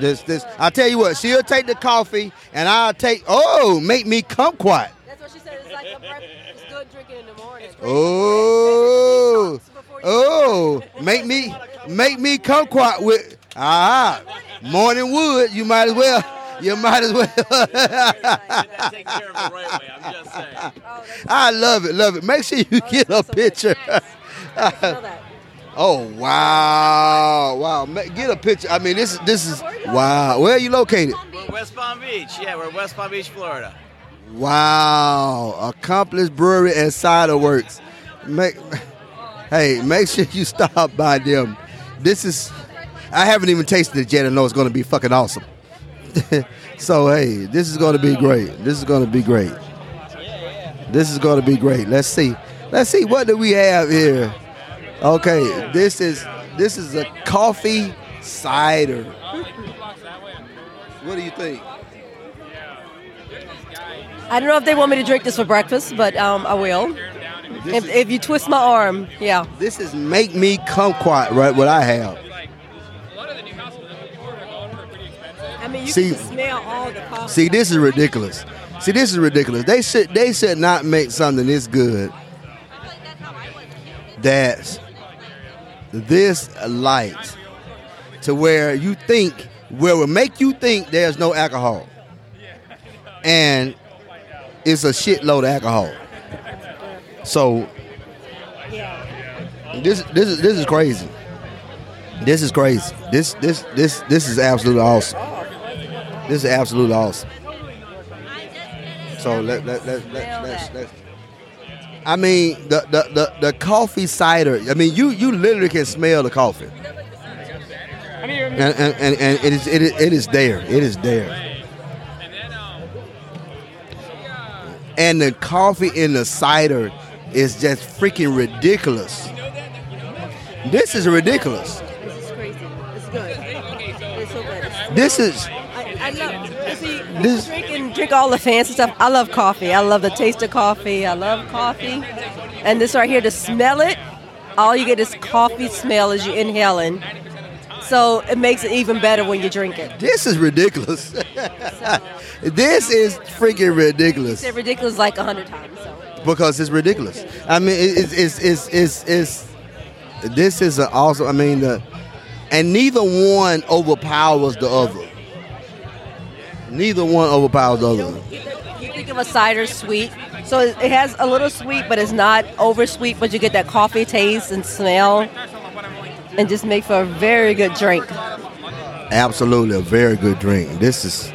this this. I tell you what she'll take the coffee and I'll take oh make me kumquat That's what she said. It's like a breakfast. It's good drinking in the morning. oh. Oh make me make me kumquat with ah morning wood you might as well you might as well. I love it love it. Make sure you get a picture Oh wow, wow! Get a picture. I mean, this is this is wow. Where are you located? We're West Palm Beach. Yeah, we're West Palm Beach, Florida. Wow, Accomplice Brewery and Cider Works. Make, hey, make sure you stop by them. This is, I haven't even tasted it yet. I know it's going to be fucking awesome. so hey, this is going to be great. This is going to be great. This is going to be great. Let's see. Let's see what do we have here. Okay, this is this is a coffee cider. What do you think? I don't know if they want me to drink this for breakfast, but um, I will. If, if you twist my arm, yeah. This is make me kumquat, right? What I have. I mean, you See- can smell all the coffee. See, this is ridiculous. See, this is ridiculous. They should they should not make something this good that's this light to where you think where will make you think there's no alcohol. And it's a shitload of alcohol. So this this is this is crazy. This is crazy. This this this this is absolutely awesome. This is absolutely awesome. So let let let let let's, let's I mean the, the the the coffee cider. I mean you you literally can smell the coffee. And and, and, and it is it is it is there. It is there. And the coffee in the cider is just freaking ridiculous. This is ridiculous. This is crazy. It's good. It's so good. It's- This is I, I love. See, This- drink drink all the fancy stuff. I love coffee. I love the taste of coffee. I love coffee. And this right here, to smell it, all you get is coffee smell as you inhaling. So it makes it even better when you drink it. this is ridiculous. this is freaking ridiculous. It's ridiculous like a hundred times. So. because it's ridiculous. I mean, it's it's it's it's, it's this is also. I mean, the and neither one overpowers the other. Neither one overpowers the other. You think of a cider sweet. So it it has a little sweet, but it's not over sweet, but you get that coffee taste and smell. And just make for a very good drink. Absolutely, a very good drink. This is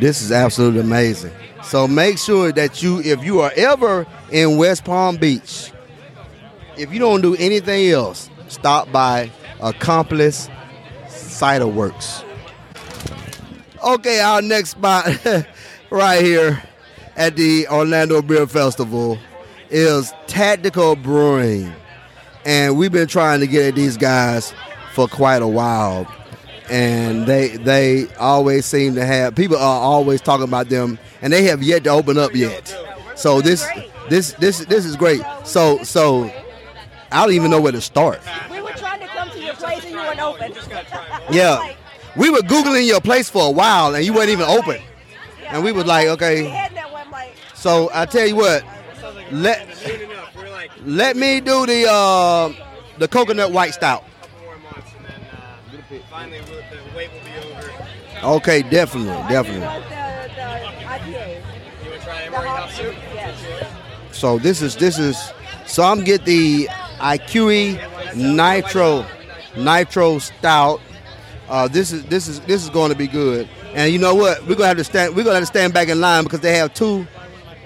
this is absolutely amazing. So make sure that you, if you are ever in West Palm Beach, if you don't do anything else, stop by Accomplice Cider Works. Okay, our next spot right here at the Orlando Beer Festival is Tactical Brewing. And we've been trying to get at these guys for quite a while. And they they always seem to have people are always talking about them and they have yet to open up yet. So this this this this is great. So so I don't even know where to start. We were trying to come to your place and you weren't open. Yeah. We were Googling your place for a while and you weren't even open. And we was like, okay. So I tell you what, let let me do the uh, the coconut white stout. Okay, definitely, definitely. So this is this is so I'm get the IQE Nitro Nitro Stout. Uh, this is this is this is going to be good. And you know what? We're gonna have to stand. We're gonna have to stand back in line because they have two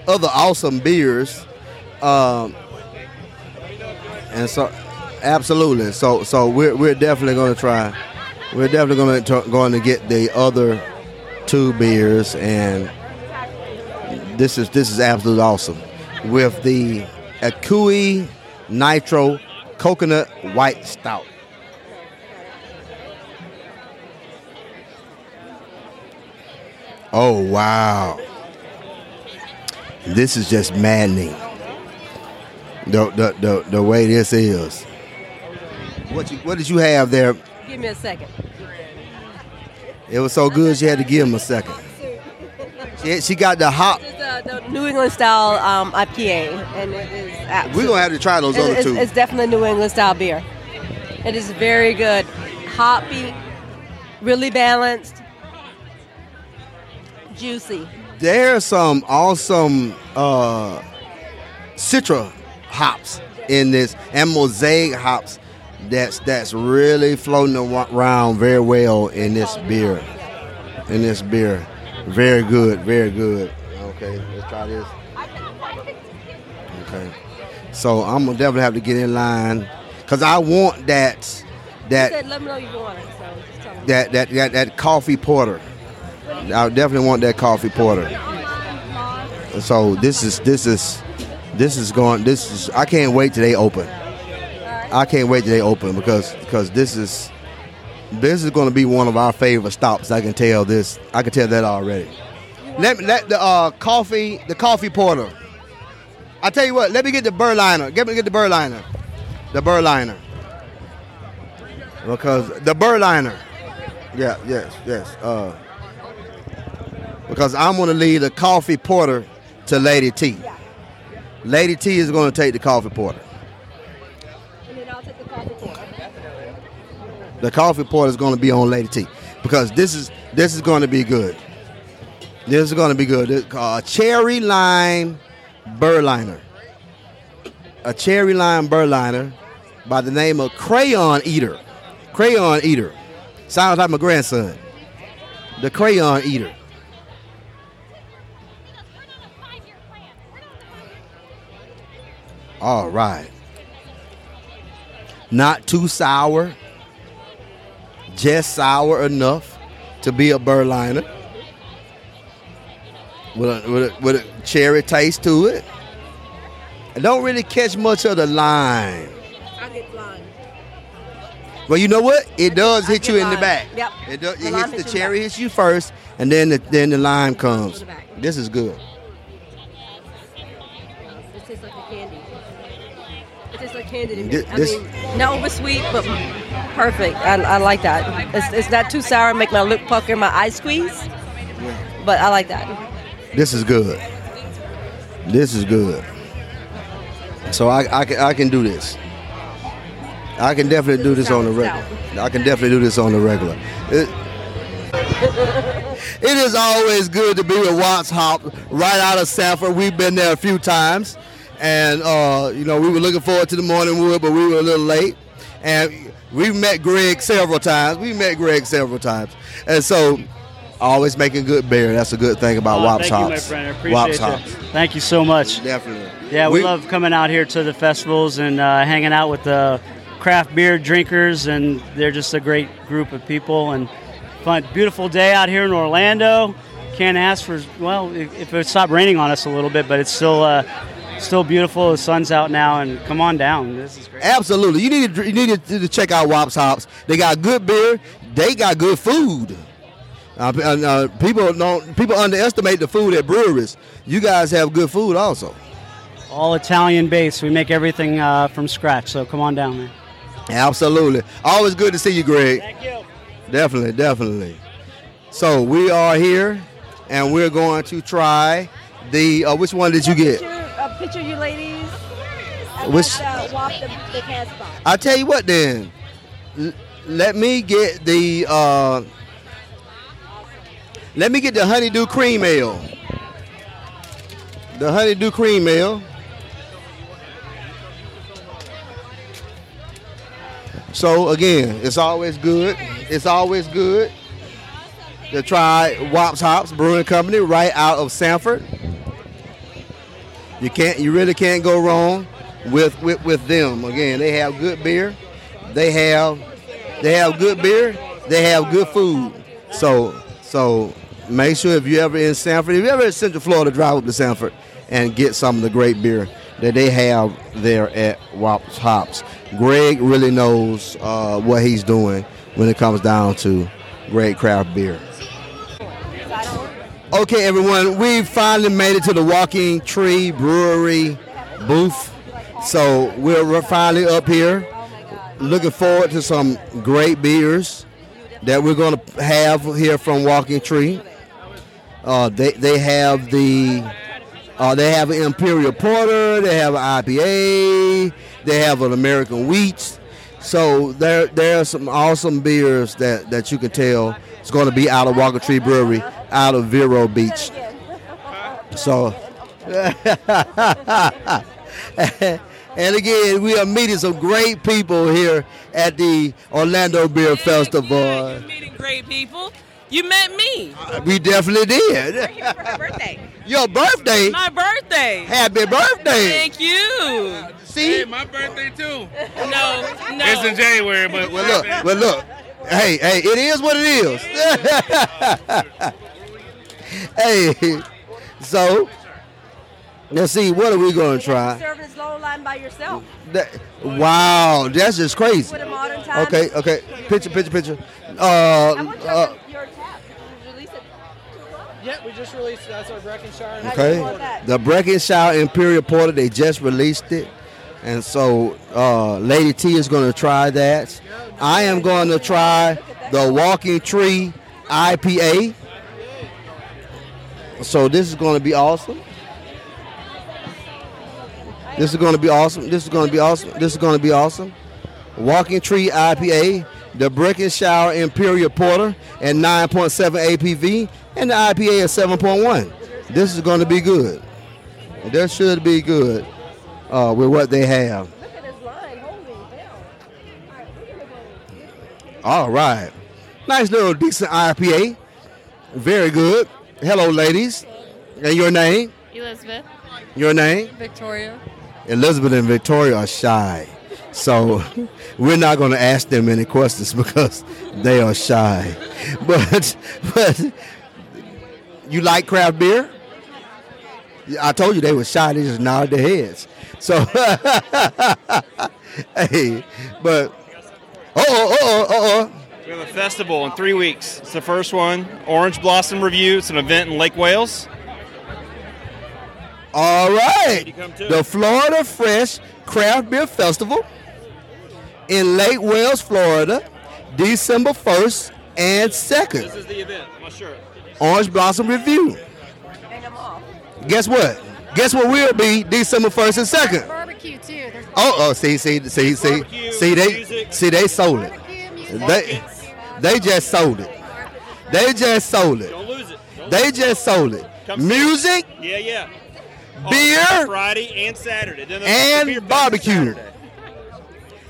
other awesome beers. Um, and so, absolutely. So so we're we're definitely gonna try. We're definitely gonna to, going to get the other two beers, and this is this is absolutely awesome with the Akui Nitro Coconut White Stout. Oh wow. This is just maddening. The the the, the way this is. What you, what did you have there? Give me a second. It was so good you had to give him a second. She, she got the hop. It's uh, the New England style um, IPA, and it is. Absolutely, We're gonna have to try those other it's, two. It's definitely New England style beer. It is very good, hoppy, really balanced, juicy. There's some awesome uh, citra hops in this, and mosaic hops. That's that's really floating around very well in this beer. In this beer, very good, very good. Okay, let's try this. Okay, so I'm gonna definitely have to get in line because I want that that said, "Let me know you want it." So just tell me. that that that, that coffee porter. I definitely want that coffee porter. So this is this is this is going this is I can't wait till they open. I can't wait till they open because because this is this is going to be one of our favorite stops. I can tell this. I can tell that already. Let let the uh, coffee the coffee porter. I tell you what. Let me get the Berliner. Get me get the Berliner. The Berliner. Because the Berliner. Yeah. Yes. Yes. Uh, because I'm going to leave the coffee porter to Lady T. Lady T is going to take the coffee porter. The coffee porter is going to be on Lady T because this is this is going to be good. This is going to be good. This, uh, cherry lime berliner. A cherry lime berliner by the name of Crayon Eater. Crayon Eater. Sounds like my grandson. The Crayon Eater. All right. Not too sour. Just sour enough to be a Berliner. With a, with a, with a cherry taste to it. I don't really catch much of the lime. I get lime. Well, you know what? It does hit you in the back. Yep. It, does, The it hits the hits the cherry back. hits you first, and then the, then the lime comes. This is good. Candy to me. I this- mean, not over sweet, but perfect. I, I like that. It's, it's not too sour, make my lip pucker, my eye squeeze. But I like that. This is good. This is good. So I, I, can, I can do this. I can definitely do this on the regular. I can definitely do this on the regular. It, it is always good to be with Wops Hop right out of Sanford. We've been there a few times. And, uh, you know, we were looking forward to the morning wood, but we were a little late. And we've met Greg several times. We've met Greg several times. And so, always making good beer. That's a good thing about Oh, Wops thank you, my friend. I Wops appreciate Hops. Thank you so much. Definitely. Yeah, we, We- love coming out here to the festivals and uh, hanging out with the craft beer drinkers, and they're just a great group of people. And fun, beautiful day out here in Orlando. Can't ask for well if if it stopped raining on us a little bit, but it's still uh, still beautiful. The sun's out now, and come on down. This is great. Absolutely. You need to, you need to, check out Wops Hops. They got good beer. They got good food. Uh, uh, uh, people don't people underestimate the food at breweries. You guys have good food also. All Italian based. We make everything uh, from scratch. So come on down, man. Absolutely. Always good to see you, Greg. Thank you. Definitely, definitely. So we are here, and we're going to try the. Uh, which one did you get? A picture, you ladies. I Which- got the, wop the, the Casbah. I tell you what, then. L- let me get the. Uh, let me get the honeydew cream ale. The honeydew cream ale. So again, it's always good. It's always good to try Wops Hops Brewing Company right out of Sanford. You can't, you really can't go wrong with, with with them. Again, they have good beer. They have they have good beer. They have good food. So so make sure if you ever in Sanford, if you ever in Central Florida, drive up to Sanford and get some of the great beer that they have there at Wops Hops. Greg really knows uh, what he's doing when it comes down to great craft beer. Okay, everyone, we finally made it to the Walking Tree Brewery booth. So we're finally up here. Looking forward to some great beers that we're going to have here from Walking Tree. Uh, they they have the uh, they have an Imperial Porter, they have an IPA, they have an American Wheat. So there there are some awesome beers that, that you can tell it's going to be out of Walking Tree Brewery, out of Vero Beach. So, and again, we are meeting some great people here at the Orlando Beer Festival. meeting great people. You met me. Uh, we definitely did. birthday. Your birthday? My birthday. Happy birthday. Thank you. See? my birthday too. No, no. It's in January, but well, look, well, look. Hey, hey, it is what it is. hey, so let's see. What are we going to try? Serving this long line by yourself. That, wow, that's just crazy. With a modern time. Okay, okay. Picture, picture, picture. Uh, uh, Yeah, we just released that's our Breckenshire. okay. The Breckenshire Imperial Porter, they just released it. And so uh, Lady T is going to try that. I am going to try the Walking Tree IPA. So this is going to be awesome. This is going to be awesome. This is going to be awesome. This is going to be awesome. Walking Tree IPA, the Breckenshire Imperial Porter at 9.7 ABV, and the IPA at 7.1. This is going to be good. This should be good uh, with what they have. All right. Nice little decent IPA. Very good. Hello, ladies. And your name? Elizabeth. Your name? Victoria. Elizabeth and Victoria are shy. So we're not going to ask them any questions because they are shy. But but you like craft beer? I told you they were shy. They just nodded their heads. So hey, but oh oh, uh oh, uh oh. We have a festival in three weeks. It's the first one, Orange Blossom Review. It's an event in Lake Wales. All right. The Florida Fresh Craft Beer Festival in Lake Wales, Florida, December 1st and 2nd. This is the event. My shirt. Orange Blossom Review. Guess what? Guess what we'll be December 1st and 2nd? Barbecue too. There's Oh, oh, see, see, see, see, see, they, see, they sold it. They, they just sold it. They just sold it. Don't lose it. Don't They just sold it. Music. Yeah, yeah. Beer. Friday and Saturday. Then there's the beer and fest barbecue. Saturday.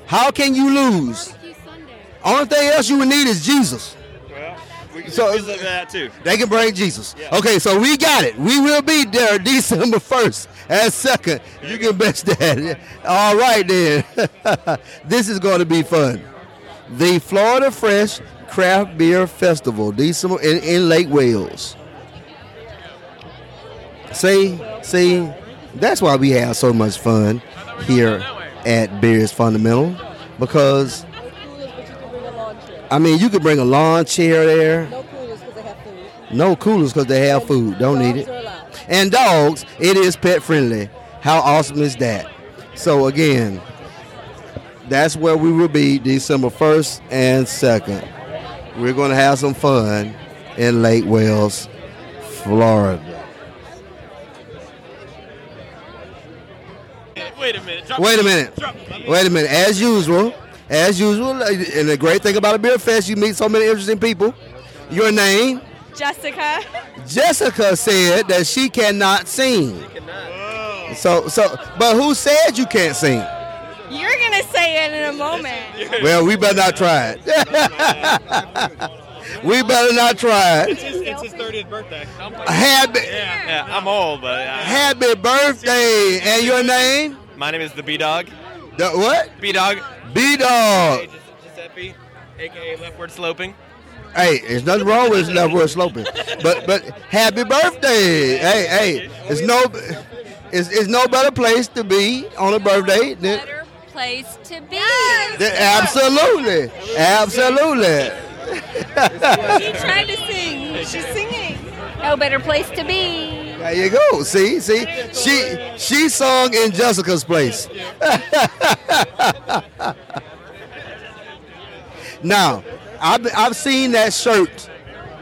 How can you lose? Only thing else you would need is Jesus. Well, we can So- visit that too. They can bring Jesus. Okay, so we got it. We will be there December 1st and 2nd. You can bet that. All right, then. this is going to be fun. The Florida Fresh Craft Beer Festival, December in, in Lake Wales. See, see, that's why we have so much fun here at Beers Fundamental because I mean, you could bring a lawn chair there. No coolers because they have food. No coolers because they have food. Don't need it. And dogs, it is pet friendly. How awesome is that? So again, that's where we will be December 1st and 2nd. We're going to have some fun in Lake Wales, Florida. Wait a minute. Drop Wait a minute. Wait a minute. As usual, as usual, and the great thing about a beer fest, you meet so many interesting people. Your name? Jessica. Jessica said that she cannot sing. Cannot. So, so, but who said you can't sing? You're gonna say it in a moment. Well, we better not try it. we better not try It's it. his, it's his 30th birthday. Happy, Yeah, yeah, I'm old, but uh, happy birthday! And your name? my name is the B Dog. The what? B Dog. B Dog. Giuseppe, aka Leftward Sloping. Hey, there's nothing wrong with leftward sloping, but but happy birthday! Hey, hey, it's no, it's, it's no better place to be on a birthday than Place to be. than- absolutely, absolutely. She tried to sing. She's singing. No better place to be. There you go. See, see, she she sung in Jessica's place. now, I've I've seen that shirt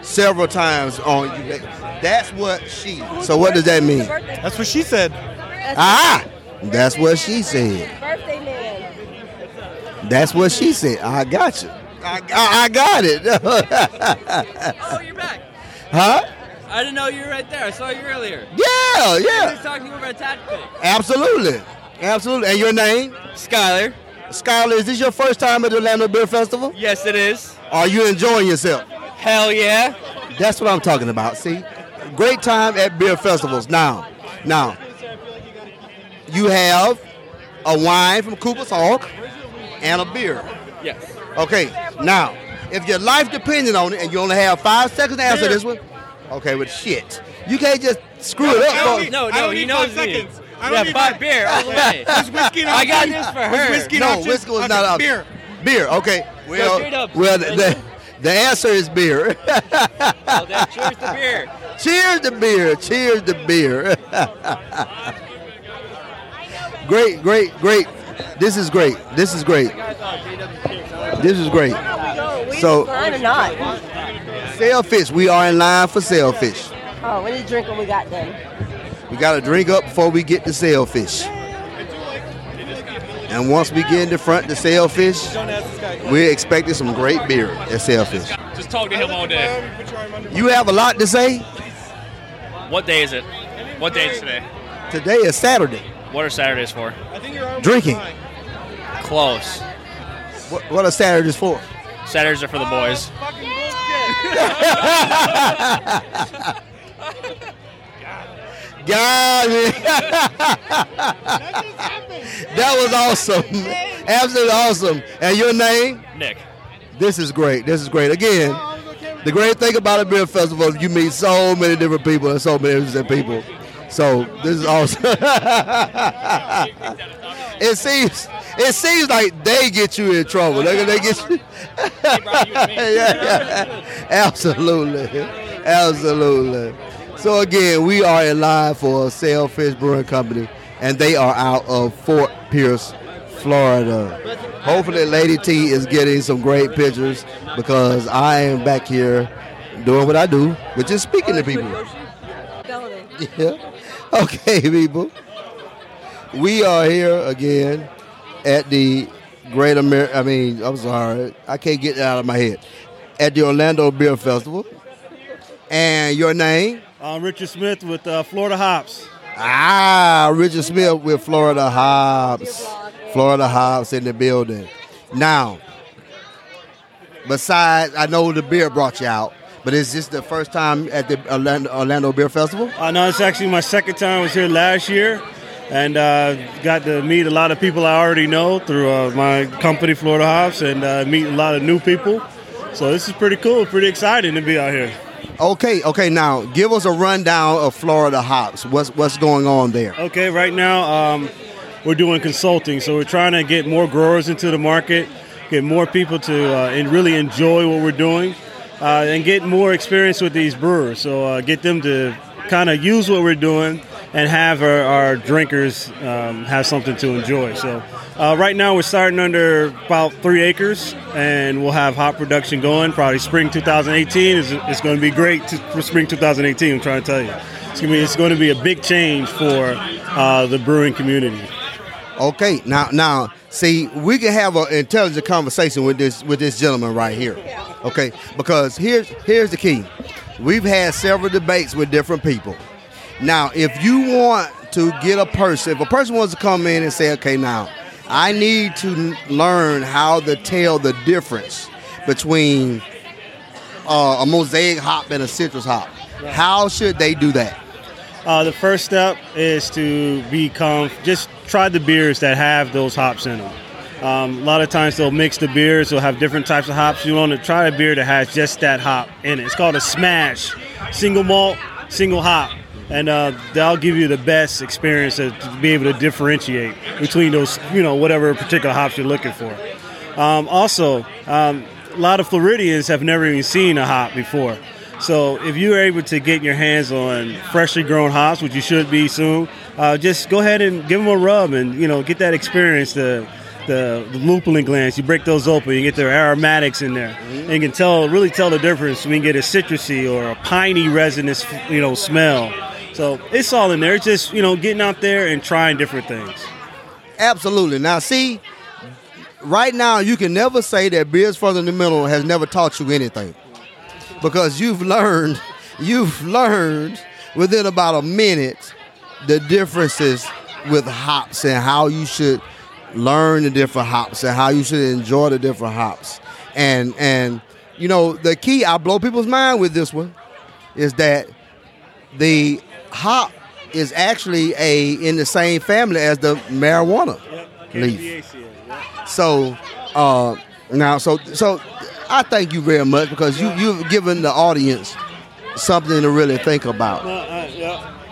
several times on you. That's what she. So what does that mean? That's what she said. Ah, that's what she said. Birthday man. That's what she said. I got you. I, I, I got it. Oh, you're back. huh? I didn't know you were right there. I saw you earlier. Yeah, yeah. Were talking over a tactic. Absolutely. Absolutely. And your name? Skyler. Skyler, is this your first time at the Orlando Beer Festival? Yes, it is. Are you enjoying yourself? Hell yeah. That's what I'm talking about. See? Great time at beer festivals. Now, now, you have a wine from Cooper's Hawk and a beer. Yes. Okay, now, if your life depended on it and you only have five seconds to answer Beer. this one, okay, but shit. You can't just screw it up. folks. No, no, he knows me. I Yeah, five beer all the way. I got this for her. no, whiskey was not up. Beer. Beer, okay. Well, straight up. well the, the, the answer is beer. Well, then cheers to beer. Cheers to beer. Cheers to beer. great, great, great. This is great. This is great. This is great. So, Fine or not? sailfish. We are in line for sailfish. Oh, we need to drink when we got them. We got to drink up before we get to sailfish. And once we get in the front to sailfish, we're expecting some great beer at sailfish. Just talk to him all day. You have a lot to say. What day is it? What day is today? Today is Saturday. What are Saturdays for? Drinking. Close. What, what are Saturdays for? Saturdays are for the boys. God, that was awesome. Absolutely awesome. And your name? Nick. This is great. This is great. Again, the great thing about a beer festival is you meet so many different people and so many different people. So this is awesome. it seems it seems like they get you in trouble. They, they get you. yeah, yeah. Absolutely, absolutely. So again, we are in line for Sailfish Brewing Company, and they are out of Fort Pierce, Florida. Hopefully, Lady T is getting some great pictures because I am back here doing what I do, which is speaking to people. Yeah. Okay, people. We are here again at the Great Amer. I mean, I'm sorry, I can't get it out of my head. At the Orlando Beer Festival. And your name? I'm Richard Smith with uh, Florida Hops. Ah, Richard Smith with Florida Hops. Florida Hops in the building. Now, besides, I know the beer brought you out, but is this the first time at the Orlando, Orlando Beer Festival? Uh, no, it's actually my second time. I was here last year and uh, got to meet a lot of people I already know through uh, my company, Florida Hops, and uh, meet a lot of new people. So this is pretty cool, pretty exciting to be out here. Okay, okay. Now, give us a rundown of Florida Hops. What's what's going on there? Okay, right now um, we're doing consulting, so we're trying to get more growers into the market, get more people to uh, and really enjoy what we're doing, uh, and get more experience with these brewers. So uh, get them to kind of use what we're doing and have our, our drinkers um, have something to enjoy. So uh, right now we're starting under about three acres, and we'll have hop production going. Probably spring 2018 is it's going to be great to, for spring 2018. I'm trying to tell you, it's going to be it's going to be a big change for uh, the brewing community. Okay, now now see, we can have an intelligent conversation with this with this gentleman right here. Okay, because here's here's the key. we've had several debates with different people. Now, if you want to get a person, if a person wants to come in and say, okay, now I need to learn how to tell the difference between uh, a mosaic hop and a citrus hop, how should they do that? Uh, the first step is to become just try the beers that have those hops in them. Um, a lot of times they'll mix the beers, they'll have different types of hops. You want to try a beer that has just that hop in it. It's called a smash, single malt, single hop, and uh, that'll give you the best experience to, be able to differentiate between those, you know, whatever particular hops you're looking for. Um, also, um, a lot of Floridians have never even seen a hop before. So if you're able to get your hands on freshly grown hops, which you should be soon, uh, just go ahead and give them a rub and you know get that experience. The the, the lupulin glands, you break those open, you get their aromatics in there, and you can tell really tell the difference. We can get a citrusy or a piney resinous you know smell. So it's all in there. It's just you know getting out there and trying different things. Absolutely. Now, see, right now you can never say that Beers Fundamental has never taught you anything because you've learned, you've learned within about a minute the differences with hops and how you should learn the different hops and how you should enjoy the different hops. And and you know the key I blow people's mind with this one is that the hop is actually a in the same family as the marijuana leaf. So uh, now, so so I thank you very much because you you've given the audience something to really think about.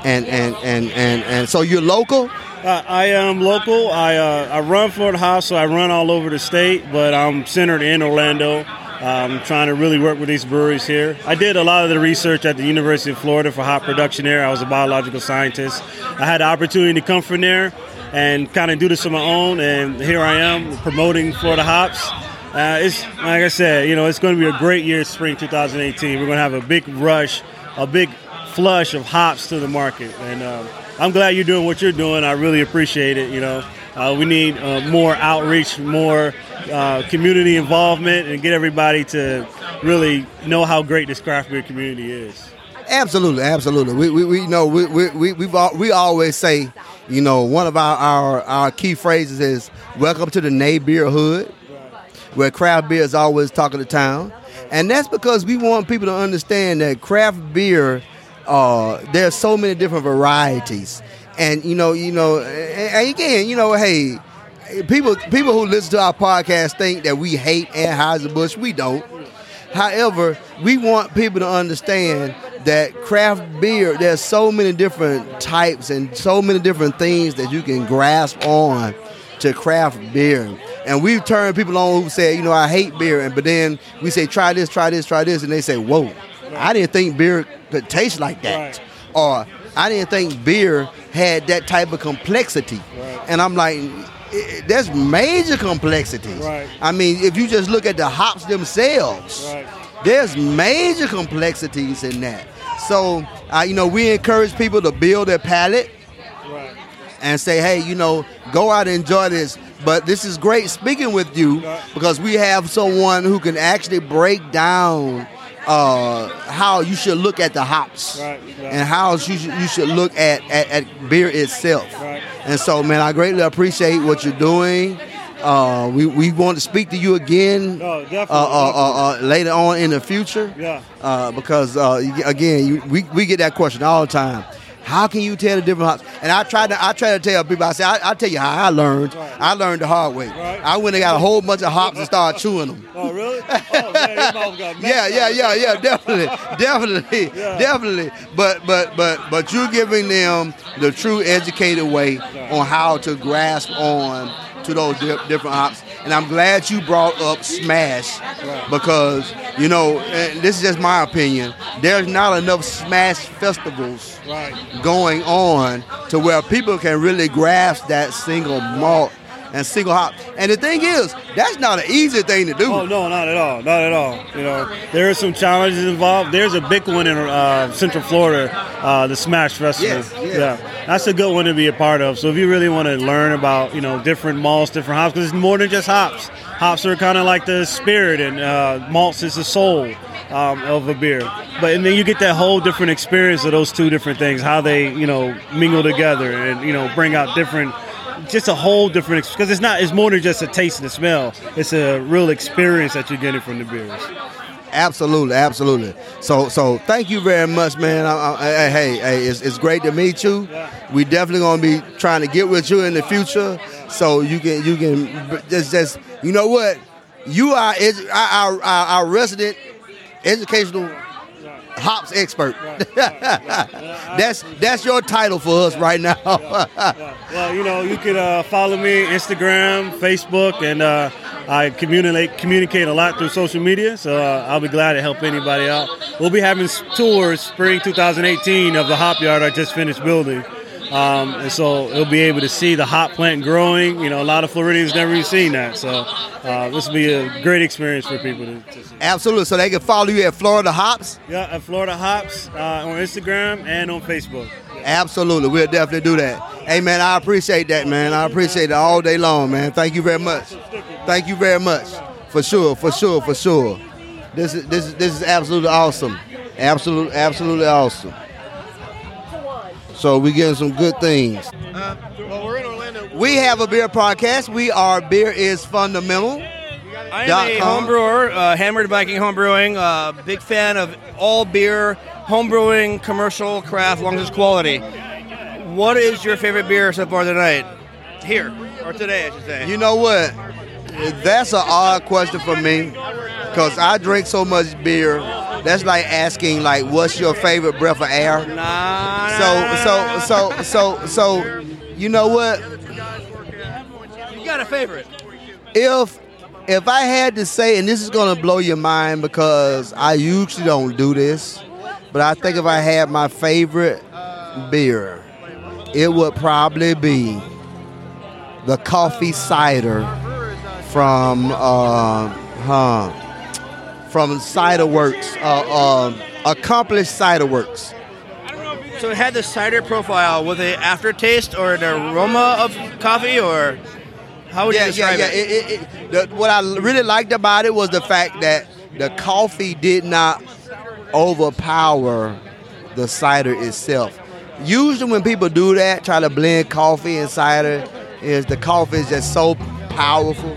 And and and and and so you're local. Uh, I am local. I uh, I run Florida Hops, so I run all over the state, but I'm centered in Orlando. I'm trying to really work with these breweries here. I did a lot of the research at the University of Florida for hop production there. I was a biological scientist. I had the opportunity to come from there and kind of do this on my own, and here I am promoting Florida hops. Uh, it's like I said, you know, it's going to be a great year, spring 2018. We're going to have a big rush, a big flush of hops to the market, and um, I'm glad you're doing what you're doing. I really appreciate it. You know, uh, we need uh, more outreach, more uh, community involvement, and get everybody to really know how great this craft beer community is. Absolutely, absolutely. We we, we know we we we we've al- we always say, you know, one of our, our our key phrases is "Welcome to the Nay Beer Hood," where craft beer is always talking to town, and that's because we want people to understand that craft beer, uh, there's so many different varieties, and you know, you know, and again, you know, hey. People, people who listen to our podcast think that we hate Anheuser Busch. We don't. However, we want people to understand that craft beer, there's so many different types and so many different things that you can grasp on to craft beer. And we've turned people on who say, you know, I hate beer, and but then we say, try this, try this, try this, and they say, whoa, I didn't think beer could taste like that. Or I didn't think beer had that type of complexity. And I'm like, there's major complexities. Right. I mean, if you just look at the hops themselves, there's major complexities in that. So, uh, you know, we encourage people to build their palate and say, hey, you know, go out and enjoy this. But this is great speaking with you because we have someone who can actually break down uh, how you should look at the hops and how you should, you should look at, at, at beer itself. And so, man, I greatly appreciate what you're doing. Uh, we, we want to speak to you again No, uh, uh, uh, uh, later on in the future. Yeah. Uh, because uh, again, you, we, we get that question all the time. How can you tell the different hops? And I try to I try to tell people. I say I, I tell you how I learned. I learned the hard way. I went and got a whole bunch of hops and started chewing them. Oh, really? Oh, man, got Yeah, yeah, yeah, yeah, definitely, definitely, definitely. But but but but you're giving them the true educated way on how to grasp on to those di- different hops. And I'm glad you brought up Smash because you know this is just my opinion. There's not enough Smash festivals Right. going on to where people can really grasp that single malt and single hop. And the thing is, that's not an easy thing to do. Oh no, not at all, not at all. You know, there are some challenges involved. There's a big one in uh, Central Florida, uh, the Smash Festival. Yes, yes. Yeah, that's a good one to be a part of. So if you really want to learn about you know different malts, different hops, because it's more than just hops. Hops are kind of like the spirit, and uh, malts is the soul. um, of a beer. But and then you get that whole different experience of those two different things, how they you know mingle together and you know bring out different. Just a whole different experience because it's not. It's more than just a taste and a smell. It's a real experience that you're getting from the beers. Absolutely, absolutely. So, so thank you very much, man. I, I, I- hey, hey, it's, it's great to meet you. We definitely gonna be trying to get with you in the future, so you can you can just just you know what you are our, our our resident educational hops expert. that's that's your title for us right now. Well, you know, you could uh, follow me Instagram, Facebook, and uh, I communicate communicate a lot through social media. So uh, I'll be glad to help anybody out. We'll be having tours spring 2018 of the hop yard I just finished building. Um, and so they'll be able to see the hop plant growing. You know, a lot of Floridians never even seen that. So uh, this will be a great experience for people to, to see. Absolutely. So they can follow you at Florida Hops. Yeah, at Florida Hops uh, on Instagram and on Facebook. Absolutely, we'll definitely do that. Hey man, I appreciate that, man. I appreciate it all day long, man. Thank you very much. Thank you very much. For sure, for sure, for sure. This is this is this is absolutely awesome. Absolutely, absolutely awesome. So we getting some good things. well, we're in Orlando. We have a beer podcast. We are beer is fundamental. I am a com. home brewer, uh, Hammered Viking Home Brewing. Uh, big fan of all beer, home brewing, commercial, craft, long as quality. What is your favorite beer so far tonight? Here, or today, I should say. You know what? That's an odd question for me because I drink so much beer. That's like asking, like, what's your favorite breath of air? So, so, so, so, so, you know what? You got a favorite? If if I had to say, and this is gonna blow your mind because I usually don't do this, but I think if I had my favorite beer, it would probably be the coffee cider from uh, huh, from Cider Works, uh, um, Accomplice Cider Works. So it had the cider profile with an aftertaste or an aroma of coffee, or how would yeah, you describe yeah, yeah. it? It, it, it, the, what I really liked about it was the fact that the coffee did not overpower the cider itself. Usually, when people do that, try to blend coffee and cider, is the coffee is just so powerful.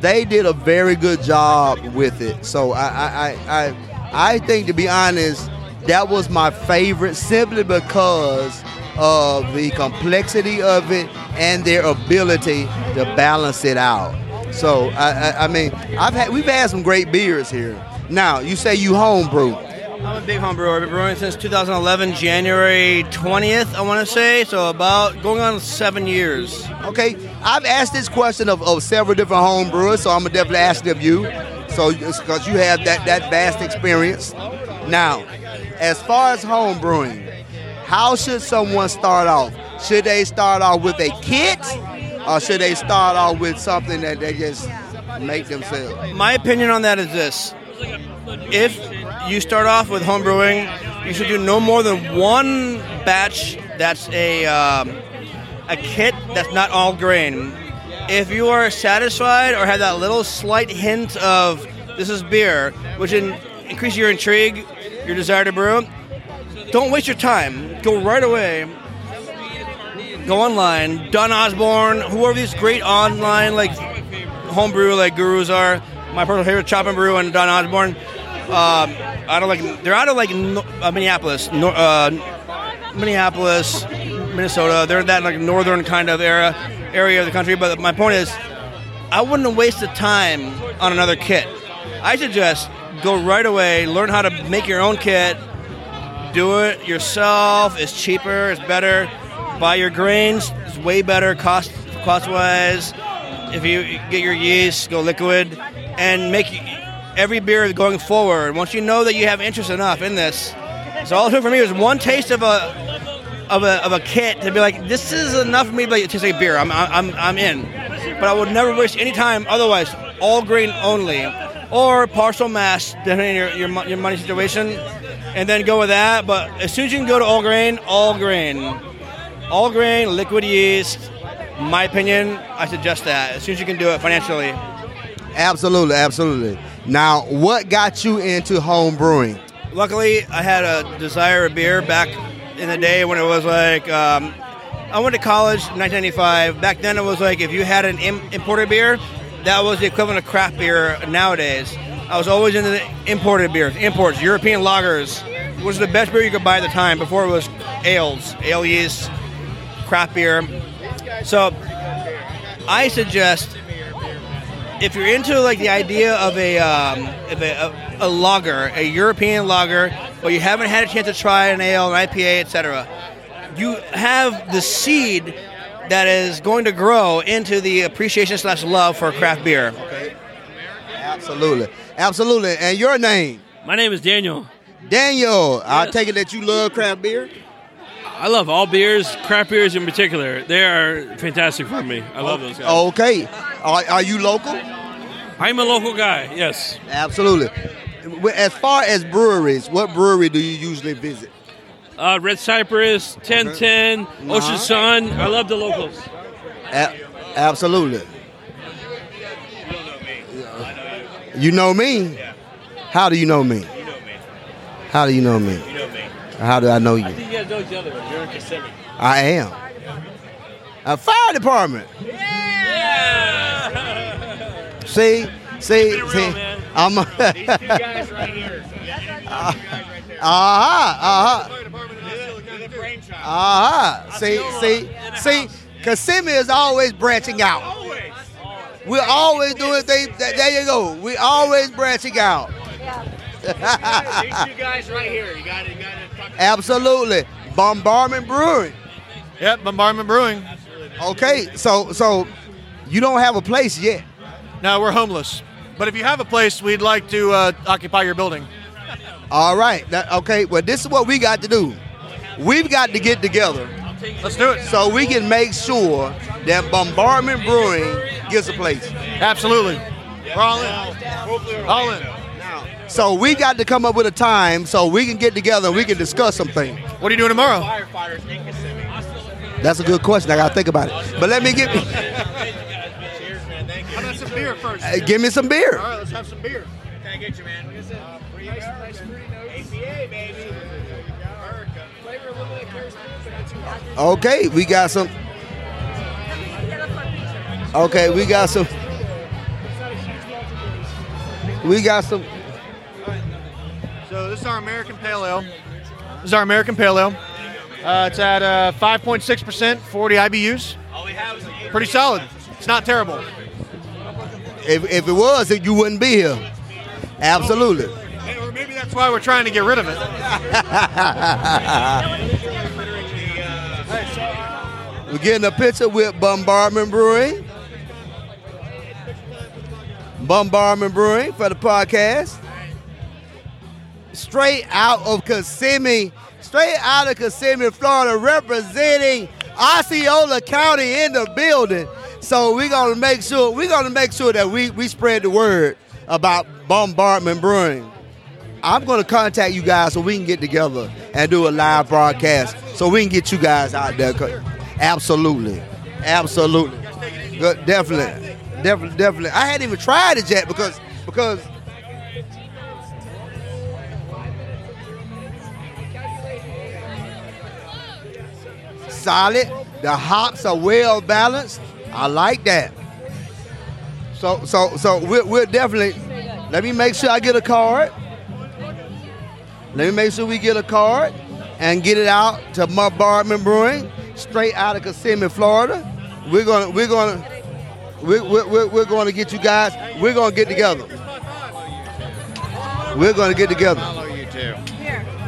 They did a very good job with it. So I, I, I, I, I think, to be honest, that was my favorite simply because of the complexity of it and their ability to balance it out. So I, I, I mean, I've had we've had some great beers here. Now you say you homebrew. I'm a big home brewer. I've been brewing since 2011, January 20th, I want to say. So about going on seven years. Okay, I've asked this question of, of several different home brewers, so I'm gonna definitely ask it of you. So because you have that that vast experience. Now, as far as home brewing, how should someone start off? Should they start off with a kit, or should they start off with something that they just make themselves? My opinion on that is this: if you start off with home brewing, you should do no more than one batch. That's a um, a kit that's not all grain. If you are satisfied or have that little slight hint of this is beer, which in, increases your intrigue, your desire to brew, don't waste your time. Go right away. Go online. Don Osborne, whoever these great online like homebrew like gurus are. My personal favorite, Chop and Brew and Don Osborne. Um, out of like they're out of like uh, Minneapolis, uh, Minneapolis, Minnesota. They're in that like northern kind of area area of the country. But my point is, I wouldn't waste the time on another kit. I suggest go right away, learn how to make your own kit, do it yourself. It's cheaper, it's better. Buy your grains, it's way better cost cost wise. If you get your yeast, go liquid, and make every beer going forward. Once you know that you have interest enough in this, so all it took for me was one taste of a of a, of a kit to be like, this is enough for me to taste like beer. I'm, I'm, I'm in. But I would never waste any time otherwise, all grain only. Or partial mash, depending on your, your, your money situation. And then go with that. But as soon as you can go to all grain, all grain. All grain, liquid yeast. My opinion, I suggest that. As soon as you can do it financially. Absolutely, absolutely. Now, what got you into home brewing? Luckily, I had a desire of beer back in the day when it was like um, I went to college in 1995. Back then, it was like if you had an Im- imported beer, that was the equivalent of craft beer nowadays. I was always into the imported beers, imports, European lagers, was the best beer you could buy at the time. Before it was ales, ale yeast, craft beer. So, I suggest if you're into like the idea of a um, of a, a, a lager, a European lager, but you haven't had a chance to try an ale, an IPA, etc., you have the seed that is going to grow into the appreciation slash love for craft beer. Okay. Absolutely, absolutely. And your name? My name is Daniel. Daniel, I take it that you love craft beer. I love all beers, craft beers in particular. They are fantastic for me. I love those guys. Okay, are, are you local? I'm a local guy. Yes. Absolutely. As far as breweries, what brewery do you usually visit? Uh, Red Cypress, 1010, Uh-huh. Ocean Sun. I love the locals. A- absolutely. You know me? How do you know me? How do you know me? How do I know I you? think you guys know each other. You're in Kissimmee. I am. A fire department. See, see, see. I'm. uh huh. Uh huh. Uh huh. See, see, see. Kissimmee is always branching out. We're always doing things. There you go. We always branching out. These two guys right here. You got to, you got to talk to Absolutely. Bombardment Brewing. Yep, Bombardment Brewing. Okay, so so you don't have a place yet. No, we're homeless. But if you have a place, we'd like to uh, occupy your building. All right. That, okay. Well, this is what we got to do. We've got to get together. Let's do it. So we can make sure that Bombardment Brewing gets a place. Absolutely. We're all in. All in. So we got to come up with a time so we can get together and we can discuss something. What are you doing tomorrow? That's a good question. I got to think about it. But let me get How about some beer first? uh, give me some beer. All right, let's have some beer. Can I get you, man? Like I said, uh, pretty nice, nice fruity notes. APA, baby. Flavor a little bit carries but not too hot. Okay, we got some. Okay, we got some. We got some. So this is our American Pale Ale. This is our American Pale Ale. Uh, it's at uh, 5.6%, 40 IBUs. Pretty solid. It's not terrible. If, if it was, you wouldn't be here. Absolutely. Or maybe that's why we're trying to get rid of it. We're getting a picture with Bombardment Brewing. Bombardment Brewing for the podcast. Straight out of Kissimmee, straight out of Kissimmee, Florida, representing Osceola County in the building. So we're gonna make sure we're gonna make sure that we, we spread the word about Bombardment Brewing. I'm gonna contact you guys so we can get together and do a live broadcast so we can get you guys out there. Absolutely, absolutely, Good, definitely, definitely, definitely. I hadn't even tried it yet because because solid. The hops are well balanced. I like that. So so so we're, we're definitely. Let me make sure I get a card. Let me make sure we get a card and get it out to Bombardment Brewing, straight out of Kissimmee, Florida. We're gonna we're gonna we're, we're, we're to get you guys. We're to get together. We're to get together.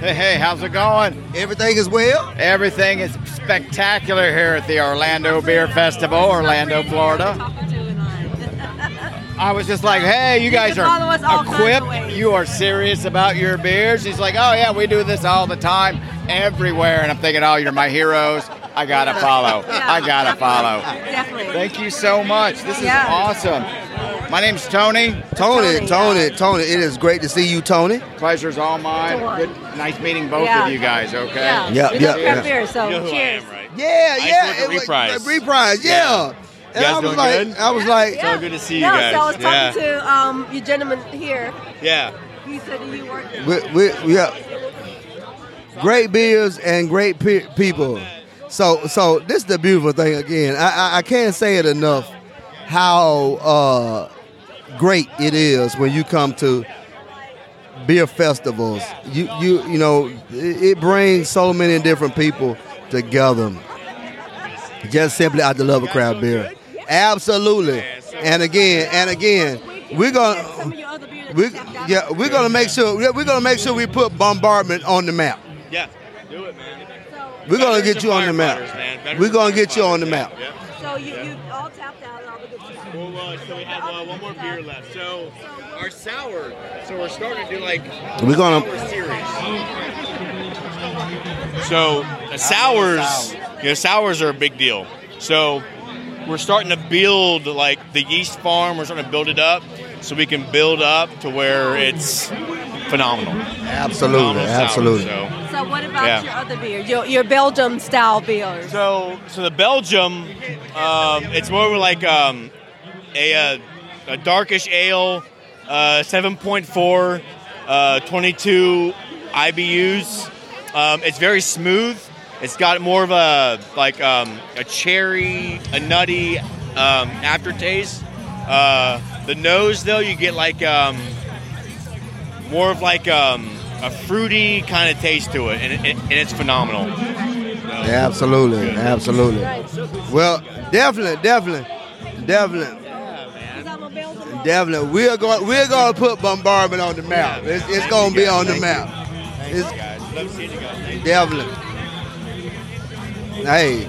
Hey, hey, how's it going? Everything is well? Everything is spectacular here at the Orlando Beer Festival, Orlando, Florida. I was just like, hey, you guys can follow us all are equipped. You are serious about your beers. He's like, oh, yeah, we do this all the time, everywhere. And I'm thinking, oh, you're my heroes. I got to follow. I got to follow. Definitely. Thank you so much. This is awesome. My name's Tony. Tony, Tony, Tony, it is great to see you, Tony. Pleasure's all mine. Good, nice meeting both Yeah. of you guys. Okay. Yeah. Yeah, We yeah, love craft yeah. beer, so You know who I cheers. am, right? Yeah, I yeah. used to work it at was- Reprise. Reprise, yeah. And I was like, I was like, so good to see you no, guys. so I was talking yeah. to um, your gentleman here. yeah. He said that you work. we, we, we got great beers and great pe- people. So, so this is the beautiful thing. Again, I, I, I can't say it enough how uh, great it is when you come to beer festivals. You, you, you know, it, it brings so many different people together. Just simply out the love of craft beer. Absolutely. And again, and again, we're gonna we yeah we're gonna make sure we're gonna make sure we put bombardment on the map. Yeah. Do it, man. We're gonna get you on the map. We're gonna get you on the map. So you, you all tapped out all the good stuff. So we have uh, one more beer left. So our sour. So we're starting to do like We're gonna- sour series. So the sours, you know, sours are a big deal. So we're starting to build like the yeast farm. We're starting to build it up so we can build up to where it's phenomenal. Absolutely, Phenomenal sour, absolutely. so. So what about Yeah. your other beer? Your, your Belgium style beers. So, so the Belgium, um, it's more like um, a, a darkish ale, uh, 7.4, uh, 22 IBUs. Um, it's very smooth. It's got more of a like um, a cherry, a nutty um, aftertaste. Uh, the nose, though, you get like um, more of like um, a fruity kind of taste to it, and, it, and it's phenomenal. Absolutely, absolutely. Well, definitely, definitely, definitely. Definitely, we're going. We're going to put bombardment on the map. It's, it's going to be on the map. It's, Love seeing you guys. Definitely. Hey,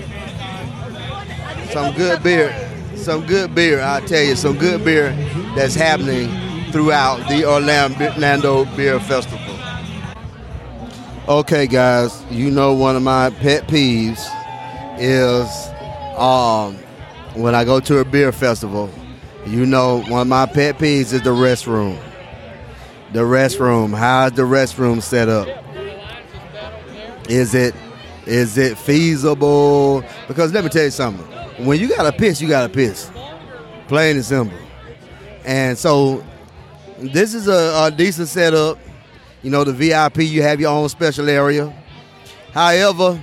some good beer. Some good beer. I tell you, some good beer that's happening throughout the Orlando Beer Festival. Okay, guys, you know one of my pet peeves is um, when I go to a beer festival. You know, one of my pet peeves is the restroom. The restroom. How's the restroom set up? Is it is it feasible? Because let me tell you something. When you gotta piss, you gotta piss. Plain and simple. And so this is a, a decent setup. You know, the VIP, you have your own special area. However,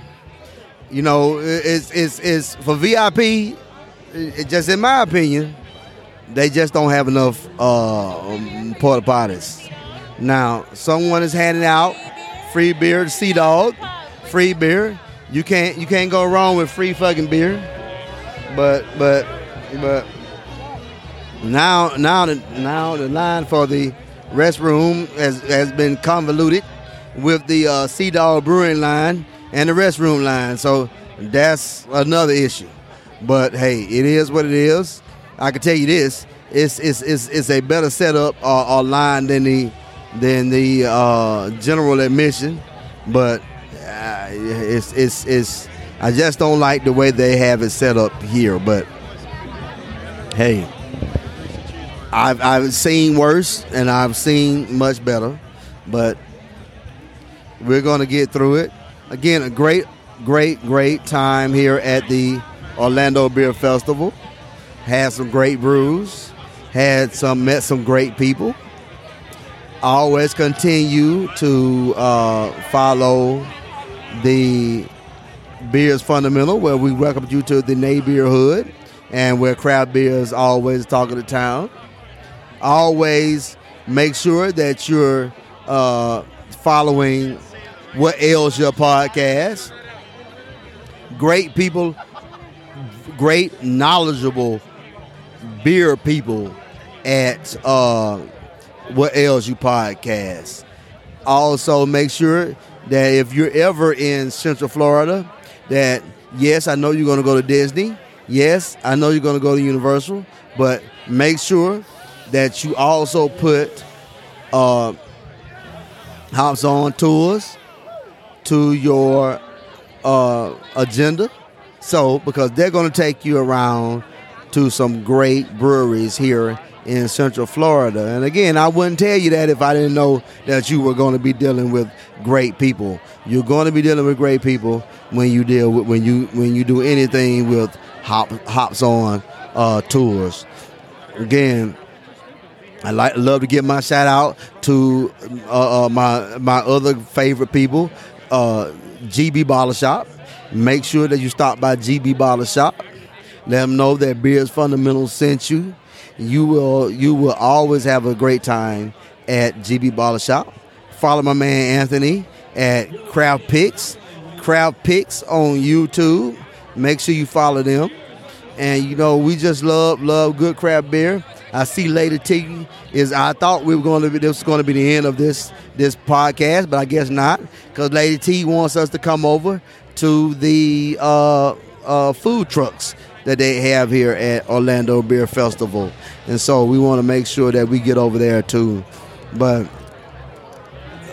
you know, it's it's, it's for VIP. It, just in my opinion, they just don't have enough uh, um, porta potties. Now, someone is handing out free beer to Sea Dog, free beer. You can't you can't go wrong with free fucking beer. But but but now now the now the line for the restroom has has been convoluted with the uh, Sea Dog Brewing line and the restroom line. So that's another issue. But hey, it is what it is. I can tell you this: it's it's it's, it's a better setup or, or line than the than the uh, general admission. But uh, it's it's it's. I just don't like the way they have it set up here. But hey, I've I've seen worse and I've seen much better. But we're gonna get through it. Again, a great, great, great time here at the Orlando Beer Festival. Had some great brews. Had some met some great people. Always continue to uh, follow the Beers Fundamental, where we welcome you to the Beer Hood, and where craft beer is always talk to town. Always make sure that you're uh, following what ales your podcast. Great people, great knowledgeable beer people at uh, what ales you podcast. Also, make sure that if you're ever in Central Florida, that yes, I know you're going to go to Disney. Yes, I know you're going to go to Universal, but make sure that you also put uh, hops on tours to your uh, agenda. So, because they're going to take you around to some great breweries here in Central Florida. And again, I wouldn't tell you that if I didn't know that you were going to be dealing with great people. You're going to be dealing with great people when you deal with when you when you do anything with hop hops on uh, tours. Again, I like love to give my shout out to uh, uh, my my other favorite people, uh, GB Bottle Shop. Make sure that you stop by GB Bottle Shop. Let them know that Beers Fundamentals sent you. You will you will always have a great time at GB Bottle Shop. Follow my man Anthony at Craft Picks, Craft Picks on YouTube. Make sure you follow them. And you know, we just love love good craft beer. I see Lady T is. I thought we were going to be. This was going to be the end of this this podcast, but I guess not, because Lady T wants us to come over to the uh, uh, food trucks that they have here at Orlando Beer Festival, and so we want to make sure that we get over there too. But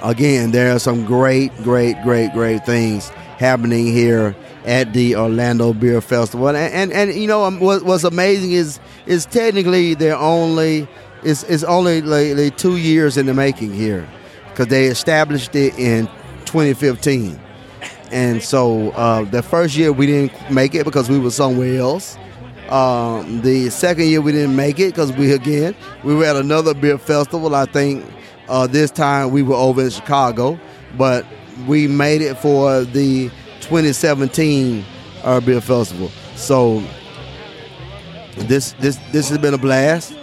again, there are some great, great, great, great things happening here at the Orlando Beer Festival. And and, and you know um, what, what's amazing is is technically they're only it's, it's only like two years in the making here because they established it in 2015. And so uh, the first year we didn't make it because we were somewhere else. Um, the second year we didn't make it because we again we were at another beer festival. I think uh, this time we were over in Chicago, but we made it for the 2017 uh, beer festival. So this this this has been a blast.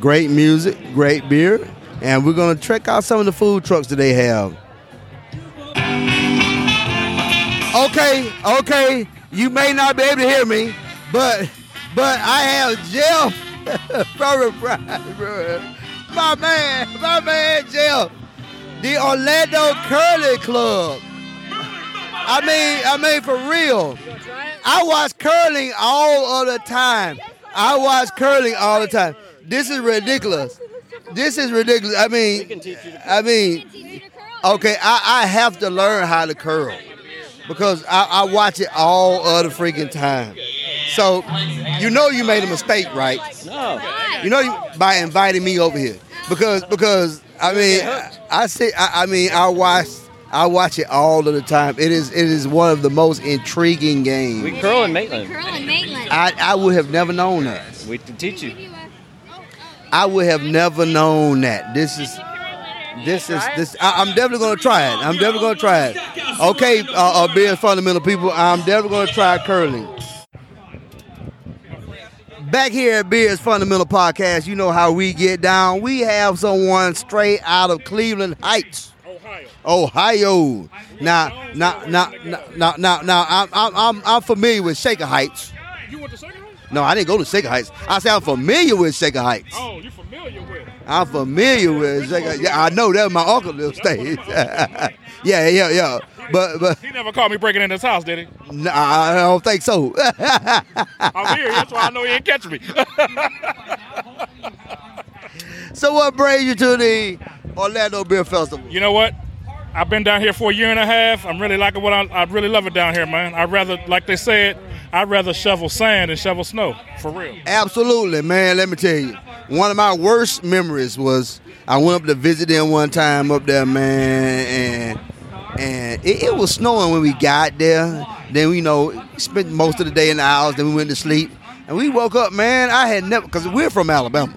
Great music, great beer, and we're gonna check out some of the food trucks that they have. Okay, okay, you may not be able to hear me, but but I have Jeff from my man, my man Jeff, the Orlando Curling Club. I mean, I mean for real. I watch curling all of the time. I watch curling all the time. This is ridiculous. This is ridiculous. I mean, I mean, okay, I, I have to learn how to curl because I, I watch it all of the freaking time. So, you know, you made a mistake, right? No. You know, you, by inviting me over here because because I mean, I, I see. I, I mean, I watch. I watch it all of the time. It is it is one of the most intriguing games. We curl in Maitland. I, I would have never known that. We can teach you. I would have never known that. This is this is this. I, I'm definitely gonna try it. I'm definitely gonna try it. Okay, uh, uh, being fundamental people, I'm definitely gonna try curling. Back here at Beers Fundamental Podcast, you know how we get down. We have someone straight out of Cleveland Heights, Ohio. Ohio. Now, now, now, now, now, now, I'm, I'm, I'm, I'm familiar with Shaker Heights. You went to Shaker Heights? No, I didn't go to Shaker Heights. I said I'm familiar with Shaker Heights. Oh, you're familiar with it? I'm familiar with Shaker. Yeah, I know that was my uncle little stage. yeah, yeah, yeah. But but He never caught me breaking in his house, did he? nah, I don't think so. I'm here. That's why I know he didn't catch me. so what brings you to the Orlando Beer Festival? You know what? I've been down here for a year and a half. I'm really liking what I, I really love it down here, man. I'd rather, like they said, I'd rather shovel sand than shovel snow, for real. Absolutely, man. Let me tell you, one of my worst memories was I went up to visit them one time up there, man, and and it, it was snowing when we got there. Then you know spent most of the day in the house. Then we went to sleep, and we woke up, man. I had never because we're from Alabama.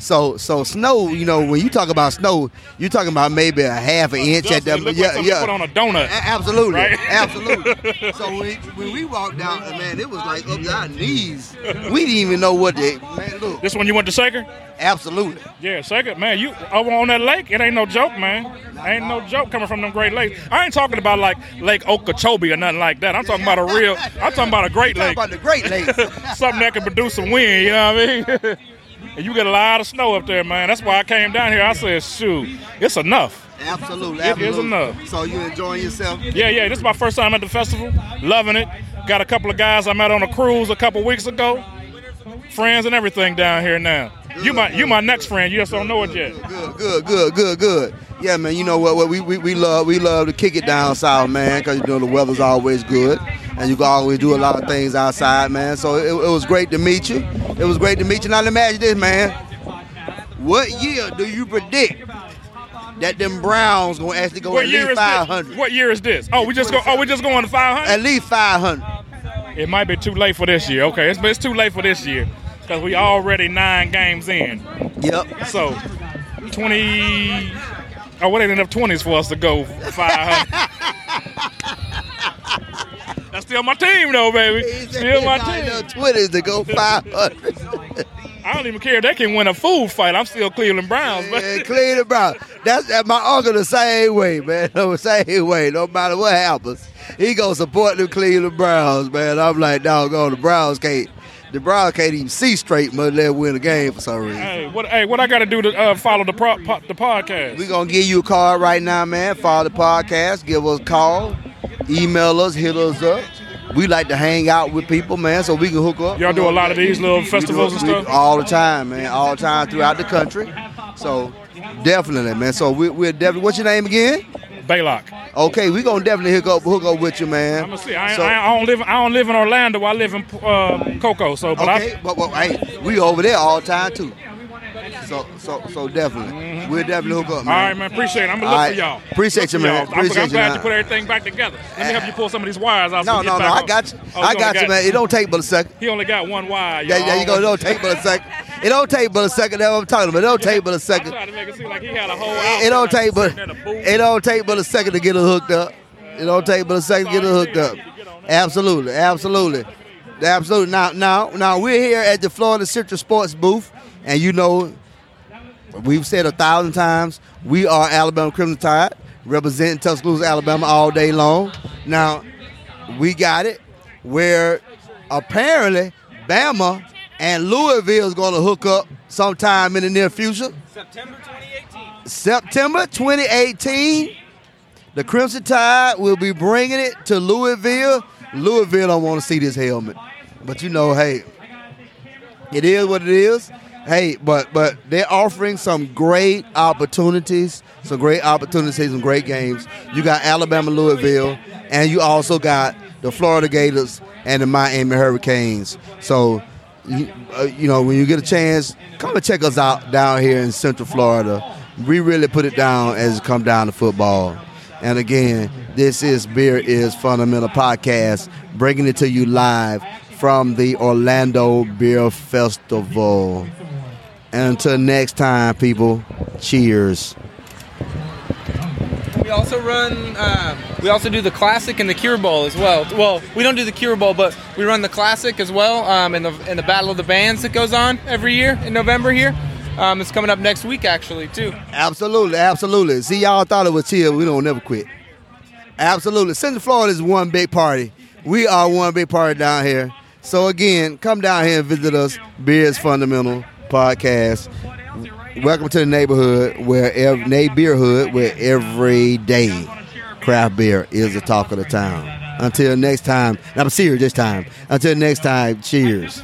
So, so snow. You know, when you talk about snow, you're talking about maybe a half an inch at look Yeah, like yeah. put on a donut. A- absolutely, Right? absolutely. So when, when we walked down, uh, man, it was like up to our knees. We didn't even know what they. Man, look. This one you went to Shaker? Absolutely. Yeah, Shaker. Man, you over on that lake, it ain't no joke, man. Ain't no joke coming from them Great Lakes. I ain't talking about like Lake Okeechobee or nothing like that. I'm talking about a real. I'm talking about a Great Lake. about the Great Lakes. Something that can produce some wind. You know what I mean? And you get a lot of snow up there, man. That's why I came down here. I said, shoot, it's enough. Absolutely, It is enough. So you enjoying yourself? Yeah, yeah. This is my first time at the festival. Loving it. Got a couple of guys I met on a cruise a couple weeks ago. Friends and everything down here now. You my you my next friend. You just don't know it yet. Good, good, good, good, good. Yeah, man. You know what? what we, we we love we love to kick it down south, man, because you know the weather's always good, and you can always do a lot of things outside, man. So it, it was great to meet you. It was great to meet you. Now let me ask you this, man. What year do you predict that them Browns gonna actually go What at least five this? What year is this? Oh, we just go. Oh, we just going to 500. At least five hundred. It might be too late for this year. Okay, it's, it's too late for this year. Because we already nine games in. Yep. So, 20. Oh, what ain't enough 20s for us to go 500? That's still my team, though, baby. Still my team. Twenties to go five hundred. I don't even care if they can win a food fight. I'm still Cleveland Browns, but Yeah, Cleveland Browns. That's that my uncle the same way, man. The same way. No matter what happens, he gonna support the Cleveland Browns, man. I'm like, doggone, the Browns can't. The Browns can't even see straight, but they win the game for some reason. hey, what? Hey, what I got to do to uh, follow the pro, po- the podcast? We gonna give you a card right now, man. Follow the podcast. Give us a call. Email us. Hit us up. We like to hang out with people, man, so we can hook up. Y'all do a lot of these little festivals and stuff? all the time, man. All the time throughout the country. So definitely, man. So we, we're definitely. What's your name again? Baylock. Okay, we gonna definitely hook up hook up with you, man. I'm gonna see. I, So- I, I don't live. I don't live in Orlando. I live in uh, Cocoa. So, but okay, I, but, but hey, we over there all the time too. So so so definitely, we'll definitely hook up, man. all right, man. Appreciate it. I'm gonna look right. for y'all. Appreciate Look you, man. Y'all. I'm- Appreciate I'm, glad man. you put everything back together. Let me help you pull some of these wires out. No, no, no. I got you. Oh, I you got you, man. It don't take but a second. He only got one wire. Yeah, y'all. yeah, you go. It don't take but a second. It don't take but a second. That's what I'm talking about. It don't take but a second. Tried to make it seem like he had a whole It don't take but it don't take but a second to get it hooked up. It don't take but a second to get it hooked up. Absolutely, absolutely, absolutely. Now, now, now we're here at the Florida Citrus Sports booth, and you know, we've said a thousand times we are Alabama Crimson Tide, representing Tuscaloosa, Alabama all day long. Now, we got it where apparently Bama and Louisville is going to hook up sometime in the near future. September 2018. September 2018, the Crimson Tide will be bringing it to Louisville. Louisville don't want to see this helmet, but you know, hey, it is what it is. Hey, but but they're offering some great opportunities, some great opportunities, some great games. You got Alabama, Louisville, and you also got the Florida Gators and the Miami Hurricanes. So, you, uh, you know, when you get a chance, come and check us out down here in Central Florida. We really put it down as it come down to football. And again, this is Beer is Fundamental Podcast, bringing it to you live from the Orlando Beer Festival. And until next time, people, cheers. We also run. Um, we also do the classic and the Cure Bowl as well. Well, we don't do the Cure Bowl, but we run the classic as well. Um, in the in the Battle of the Bands that goes on every year in November here. Um, it's coming up next week actually too. Absolutely, absolutely. See, y'all thought it was chill. We don't never quit. Absolutely. Central Florida is one big party. We are one big party down here. So again, come down here and visit us. Beer is Fundamental Podcast. Welcome to the neighborhood where every na- beer hood where every day craft beer is the talk of the town. Until next time, I'm serious this time. Until next time, cheers.